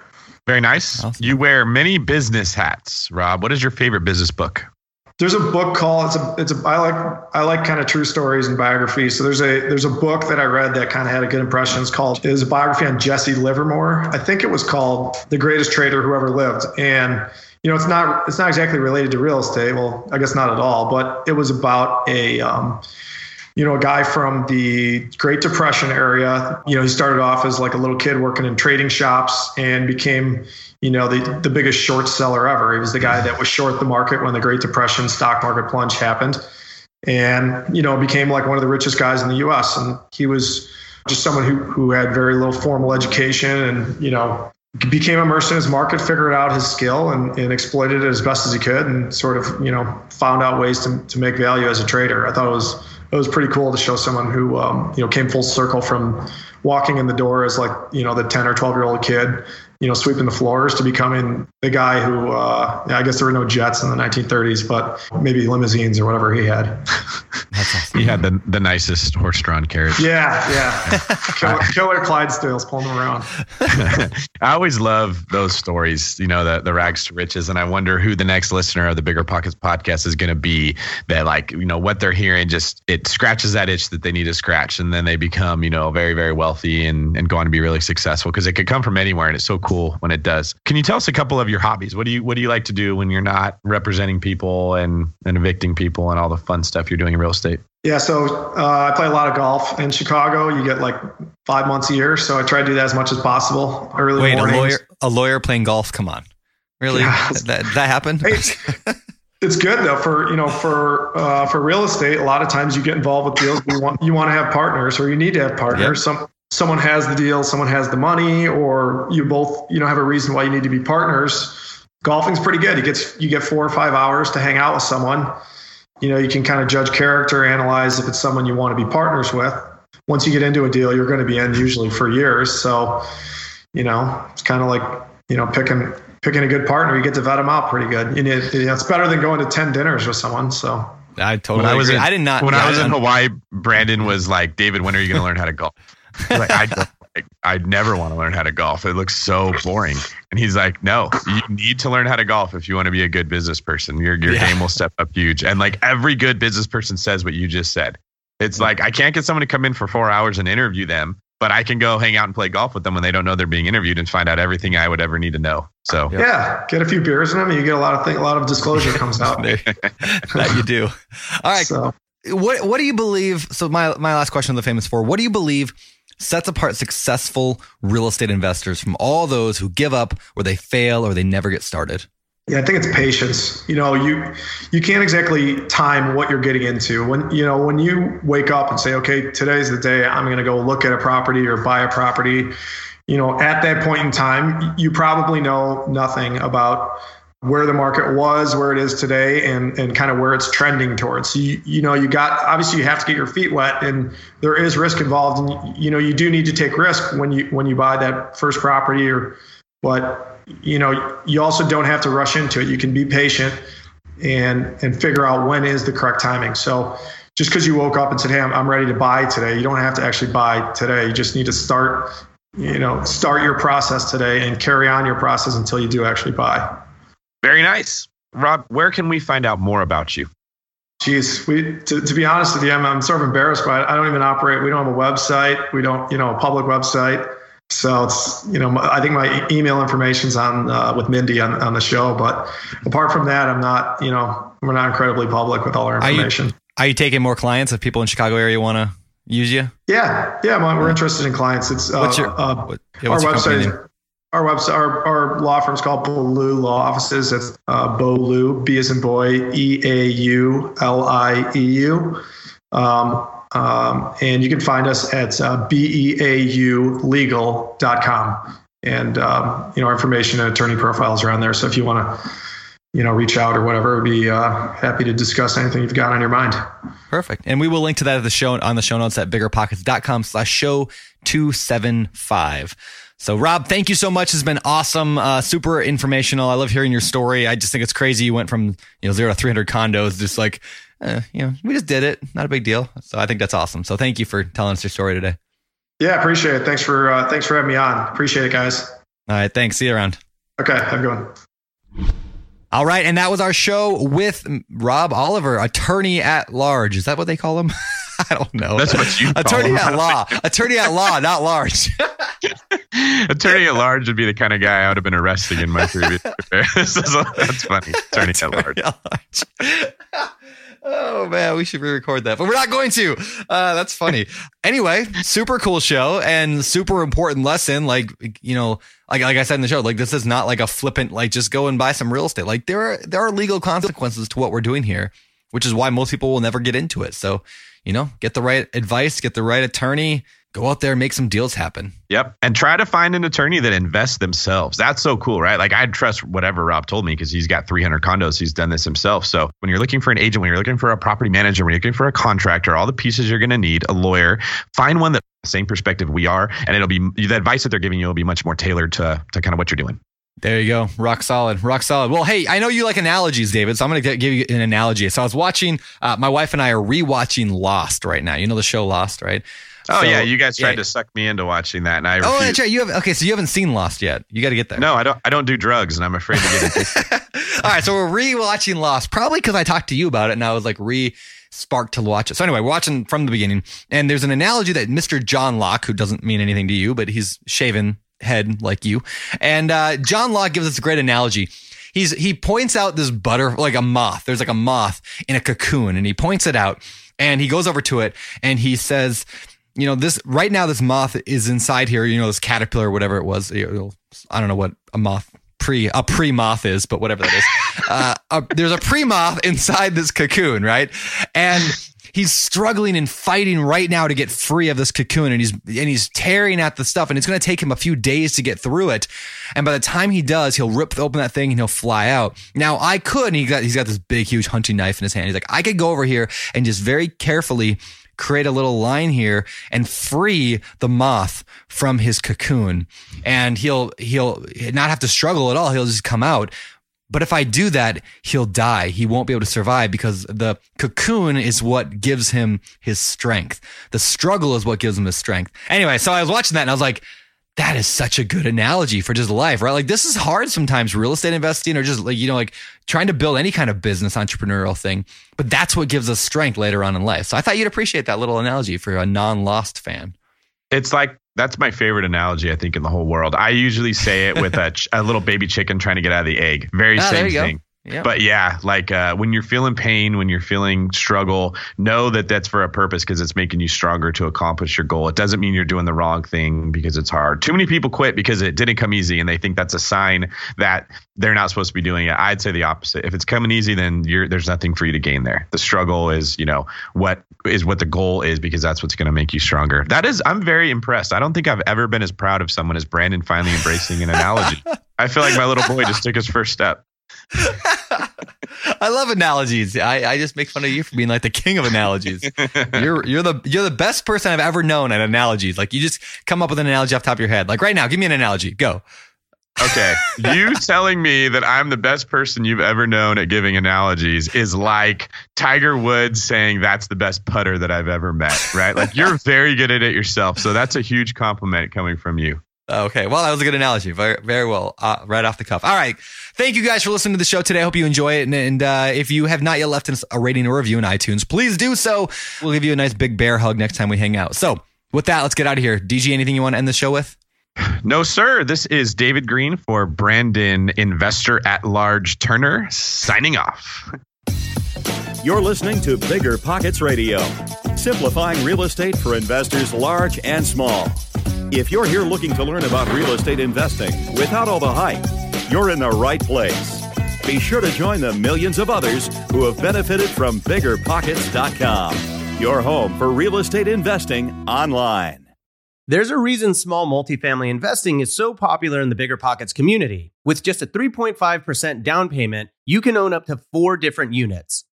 Very nice. Awesome. You wear many business hats, Rob. What is your favorite business book? There's a book called it's a it's a I like I like kind of true stories and biographies. So there's a there's a book that I read that kind of had a good impression. It's called it was a biography on Jesse Livermore. I think it was called The Greatest Trader Who Ever Lived. And you know, it's not it's not exactly related to real estate. Well, I guess not at all, but it was about a um, you know, a guy from the Great Depression area. You know, he started off as like a little kid working in trading shops and became, you know, the, the biggest short seller ever. He was the guy that was short the market when the Great Depression stock market plunge happened and, you know, became like one of the richest guys in the US. And he was just someone who, who had very little formal education and, you know, became immersed in his market, figured out his skill and, and exploited it as best as he could and sort of, you know, found out ways to, to make value as a trader. I thought it was, it was pretty cool to show someone who, um, you know, came full circle from walking in the door as like, you know, the 10 or 12 year old kid, you know, sweeping the floors to becoming the guy who, uh, I guess there were no jets in the 1930s, but maybe limousines or whatever he had. That's awesome. He had the, the nicest horse-drawn carriage. Yeah, yeah. Killer, killer Clydesdales pulling them around. I always love those stories, you know, the, the rags to riches. And I wonder who the next listener of the BiggerPockets podcast is going to be that, like, you know, what they're hearing just it scratches that itch that they need to scratch. And then they become, you know, very, very wealthy and, and go on to be really successful because it could come from anywhere. And it's so cool when it does. Can you tell us a couple of your hobbies? What do you, what do you like to do when you're not representing people and, and evicting people and all the fun stuff you're doing in real estate? Yeah, so uh, I play a lot of golf in Chicago. You get like five months a year, so I try to do that as much as possible. Early Wait, a lawyer, a lawyer playing golf? Come on, really? Yeah. That that happened? Hey, it's good though for you know for uh, for real estate. A lot of times you get involved with deals. You want you want to have partners, or you need to have partners. Some someone has the deal, someone has the money, or you both you know have a reason why you need to be partners. Golfing's pretty good. You get you get four or five hours to hang out with someone. You know you can kind of judge character, analyze if it's someone you want to be partners with. Once you get into a deal, you're going to be in usually for years. So, you know, it's kind of like you know picking picking a good partner. You get to vet them out pretty good. You need, you know, it's better than going to ten dinners with someone. So I totally. When I was agree. in- I did not. When yeah, I was in Hawaii, Brandon was like, David, when are you going to learn how to golf? I was like, I, don't- like, I never want to learn how to golf. It looks so boring. And he's like, no, you need to learn how to golf if you want to be a good business person. Your, your Yeah. game will step up huge. And like every good business person says what you just said. It's like, I can't get someone to come in for four hours and interview them, but I can go hang out and play golf with them when they don't know they're being interviewed and find out everything I would ever need to know. So Yep. yeah, get a few beers in them, and you get a lot of thing, a lot of disclosure comes out. That you do. All right. So What What do you believe? So my my last question on the famous four. What do you believe sets apart successful real estate investors from all those who give up or they fail or they never get started? Yeah, I think it's patience. You know, you you can't exactly time what you're getting into. When you know when you wake up and say, "Okay, today's the day I'm going to go look at a property or buy a property," you know, at that point in time, you probably know nothing about where the market was, where it is today, and and kind of where it's trending towards. So you, you know, you got obviously you have to get your feet wet, and there is risk involved, and you know you do need to take risk when you when you buy that first property or, but you know you also don't have to rush into it. You can be patient and and figure out when is the correct timing. So just because you woke up and said, "Hey, I'm, I'm ready to buy today," you don't have to actually buy today. You just need to start, you know, start your process today and carry on your process until you do actually buy. Very nice. Rob, where can we find out more about you? Geez, we to, to be honest with you, I'm, I'm sort of embarrassed by it. I don't even operate. We don't have a website. We don't, you know, a public website. So it's, you know, I think my email information's on uh, with Mindy on, on the show. But apart from that, I'm not, you know, we're not incredibly public with all our Are you- information. Are you taking more clients if people in Chicago area want to use you? yeah, yeah, well, we're interested in clients. It's uh, What's your uh, what, yeah, our what's your company website. Is, our website, our, our law firm's called Beaulieu Law Offices. It's uh, Beaulieu, B as in boy, E A U L I E U. Um, um, and you can find us at uh, beaulegal.com. And, um, you know, our information and attorney profiles are on there. So if you want to, you know, reach out or whatever, we'd be uh, happy to discuss anything you've got on your mind. Perfect. And we will link to that at the show on the show notes at biggerpockets.com slash show 275. So Rob, thank you so much. It's been awesome. Uh, super informational. I love hearing your story. I just think it's crazy. You went from, you know, zero to 300 condos, just like, uh, you know, we just did it. Not a big deal. So I think that's awesome. So thank you for telling us your story today. Yeah, appreciate it. Thanks for uh, thanks for having me on. Appreciate it, guys. All right. Thanks. See you around. Okay, have a good one. All right. And that was our show with Rob Oliver, attorney at large. Is that what they call him? I don't know. That's what you call attorney him. at law. attorney at law, not large. Attorney at large would be the kind of guy I would have been arresting in my previous career. That's funny. Attorney at large. At large. oh man, we should re-record that, but we're not going to. Uh, that's funny. anyway, super cool show and super important lesson. Like you know, like like I said in the show, like this is not like a flippant like just go and buy some real estate. Like there are there are legal consequences to what we're doing here, which is why most people will never get into it. So you know, get the right advice, get the right attorney, go out there, and make some deals happen. Yep. And try to find an attorney that invests themselves. That's so cool, right? Like I'd trust whatever Rob told me because he's got 300 condos. He's done this himself. So when you're looking for an agent, when you're looking for a property manager, when you're looking for a contractor, all the pieces you're going to need, a lawyer, find one that same perspective we are, and it'll be the advice that they're giving you will be much more tailored to to kind of what you're doing. There you go. Rock solid. Rock solid. Well, hey, I know you like analogies, David, so I'm going to give you an analogy. So I was watching, uh, my wife and I are rewatching Lost right now. You know the show Lost, right? Oh So- yeah, you guys tried yeah. to suck me into watching that, and I Oh, refused. that's right. You have okay. So you haven't seen Lost yet. You got to get there. No, I don't. I don't do drugs, and I'm afraid to get it. All right, so we're rewatching Lost, probably because I talked to you about it, and I was like re sparked to watch it. So anyway, we're watching from the beginning, and there's an analogy that Mr. John Locke, who doesn't mean anything to you, but he's shaven head like you, and uh, John Locke gives us a great analogy. He's he points out this butter like a moth. There's like a moth in a cocoon, and he points it out, and he goes over to it, and he says. You know, this right now, this moth is inside here. You know, this caterpillar, or whatever it was. I don't know what a moth pre a pre moth is, but whatever that is. uh, a, there's a pre moth inside this cocoon, right? And he's struggling and fighting right now to get free of this cocoon, and he's and he's tearing at the stuff, and it's going to take him a few days to get through it. And by the time he does, he'll rip open that thing and he'll fly out. Now I could, and he got he's got this big, huge hunting knife in his hand. He's like, I could go over here and just very carefully create a little line here and free the moth from his cocoon and he'll he'll not have to struggle at all he'll just come out but if I do that, he'll die. He won't be able to survive because the cocoon is what gives him his strength. The struggle is what gives him his strength. Anyway, so I was watching that and I was like, that is such a good analogy for just life, right? Like this is hard sometimes, real estate investing or just like, you know, like trying to build any kind of business entrepreneurial thing. But that's what gives us strength later on in life. So I thought you'd appreciate that little analogy for a non-lost fan. it's like that's my favorite analogy I think in the whole world. I usually say it with a, ch- a little baby chicken trying to get out of the egg. Very Ah, same you go. Yeah. But yeah, like uh, when you're feeling pain, when you're feeling struggle, know that that's for a purpose because it's making you stronger to accomplish your goal. It doesn't mean you're doing the wrong thing because it's hard. Too many people quit because it didn't come easy and they think that's a sign that they're not supposed to be doing it. I'd say the opposite. If it's coming easy, then you're there's nothing for you to gain there. The struggle is, you know, what is what the goal is because that's what's going to make you stronger. That is, I'm very impressed. I don't think I've ever been as proud of someone as Brandon finally embracing an analogy. I feel like my little boy just took his first step. I love analogies. I, I just make fun of you for being like the king of analogies. you're you're the you're the best person I've ever known at analogies. Like you just come up with an analogy off the top of your head. Like right now, give me an analogy. Go. Okay. you telling me that I'm the best person you've ever known at giving analogies is like Tiger Woods saying that's the best putter that I've ever met, right? Like you're very good at it yourself. So that's a huge compliment coming from you. Okay. Well, that was a good analogy. Very, very well. Uh, right off the cuff. All right. Thank you guys for listening to the show today. I hope you enjoy it. And, and uh, if you have not yet left us a rating or review in iTunes, please do so. We'll give you a nice big bear hug next time we hang out. So with that, let's get out of here. DG, anything you want to end the show with? No, sir. This is David Greene for Brandon Investor at Large Turner signing off. You're listening to BiggerPockets Radio, simplifying real estate for investors large and small. If you're here looking to learn about real estate investing without all the hype, you're in the right place. Be sure to join the millions of others who have benefited from biggerpockets.com, your home for real estate investing online. There's a reason small multifamily investing is so popular in the BiggerPockets community. With just a 3.5% down payment, you can own up to four different units.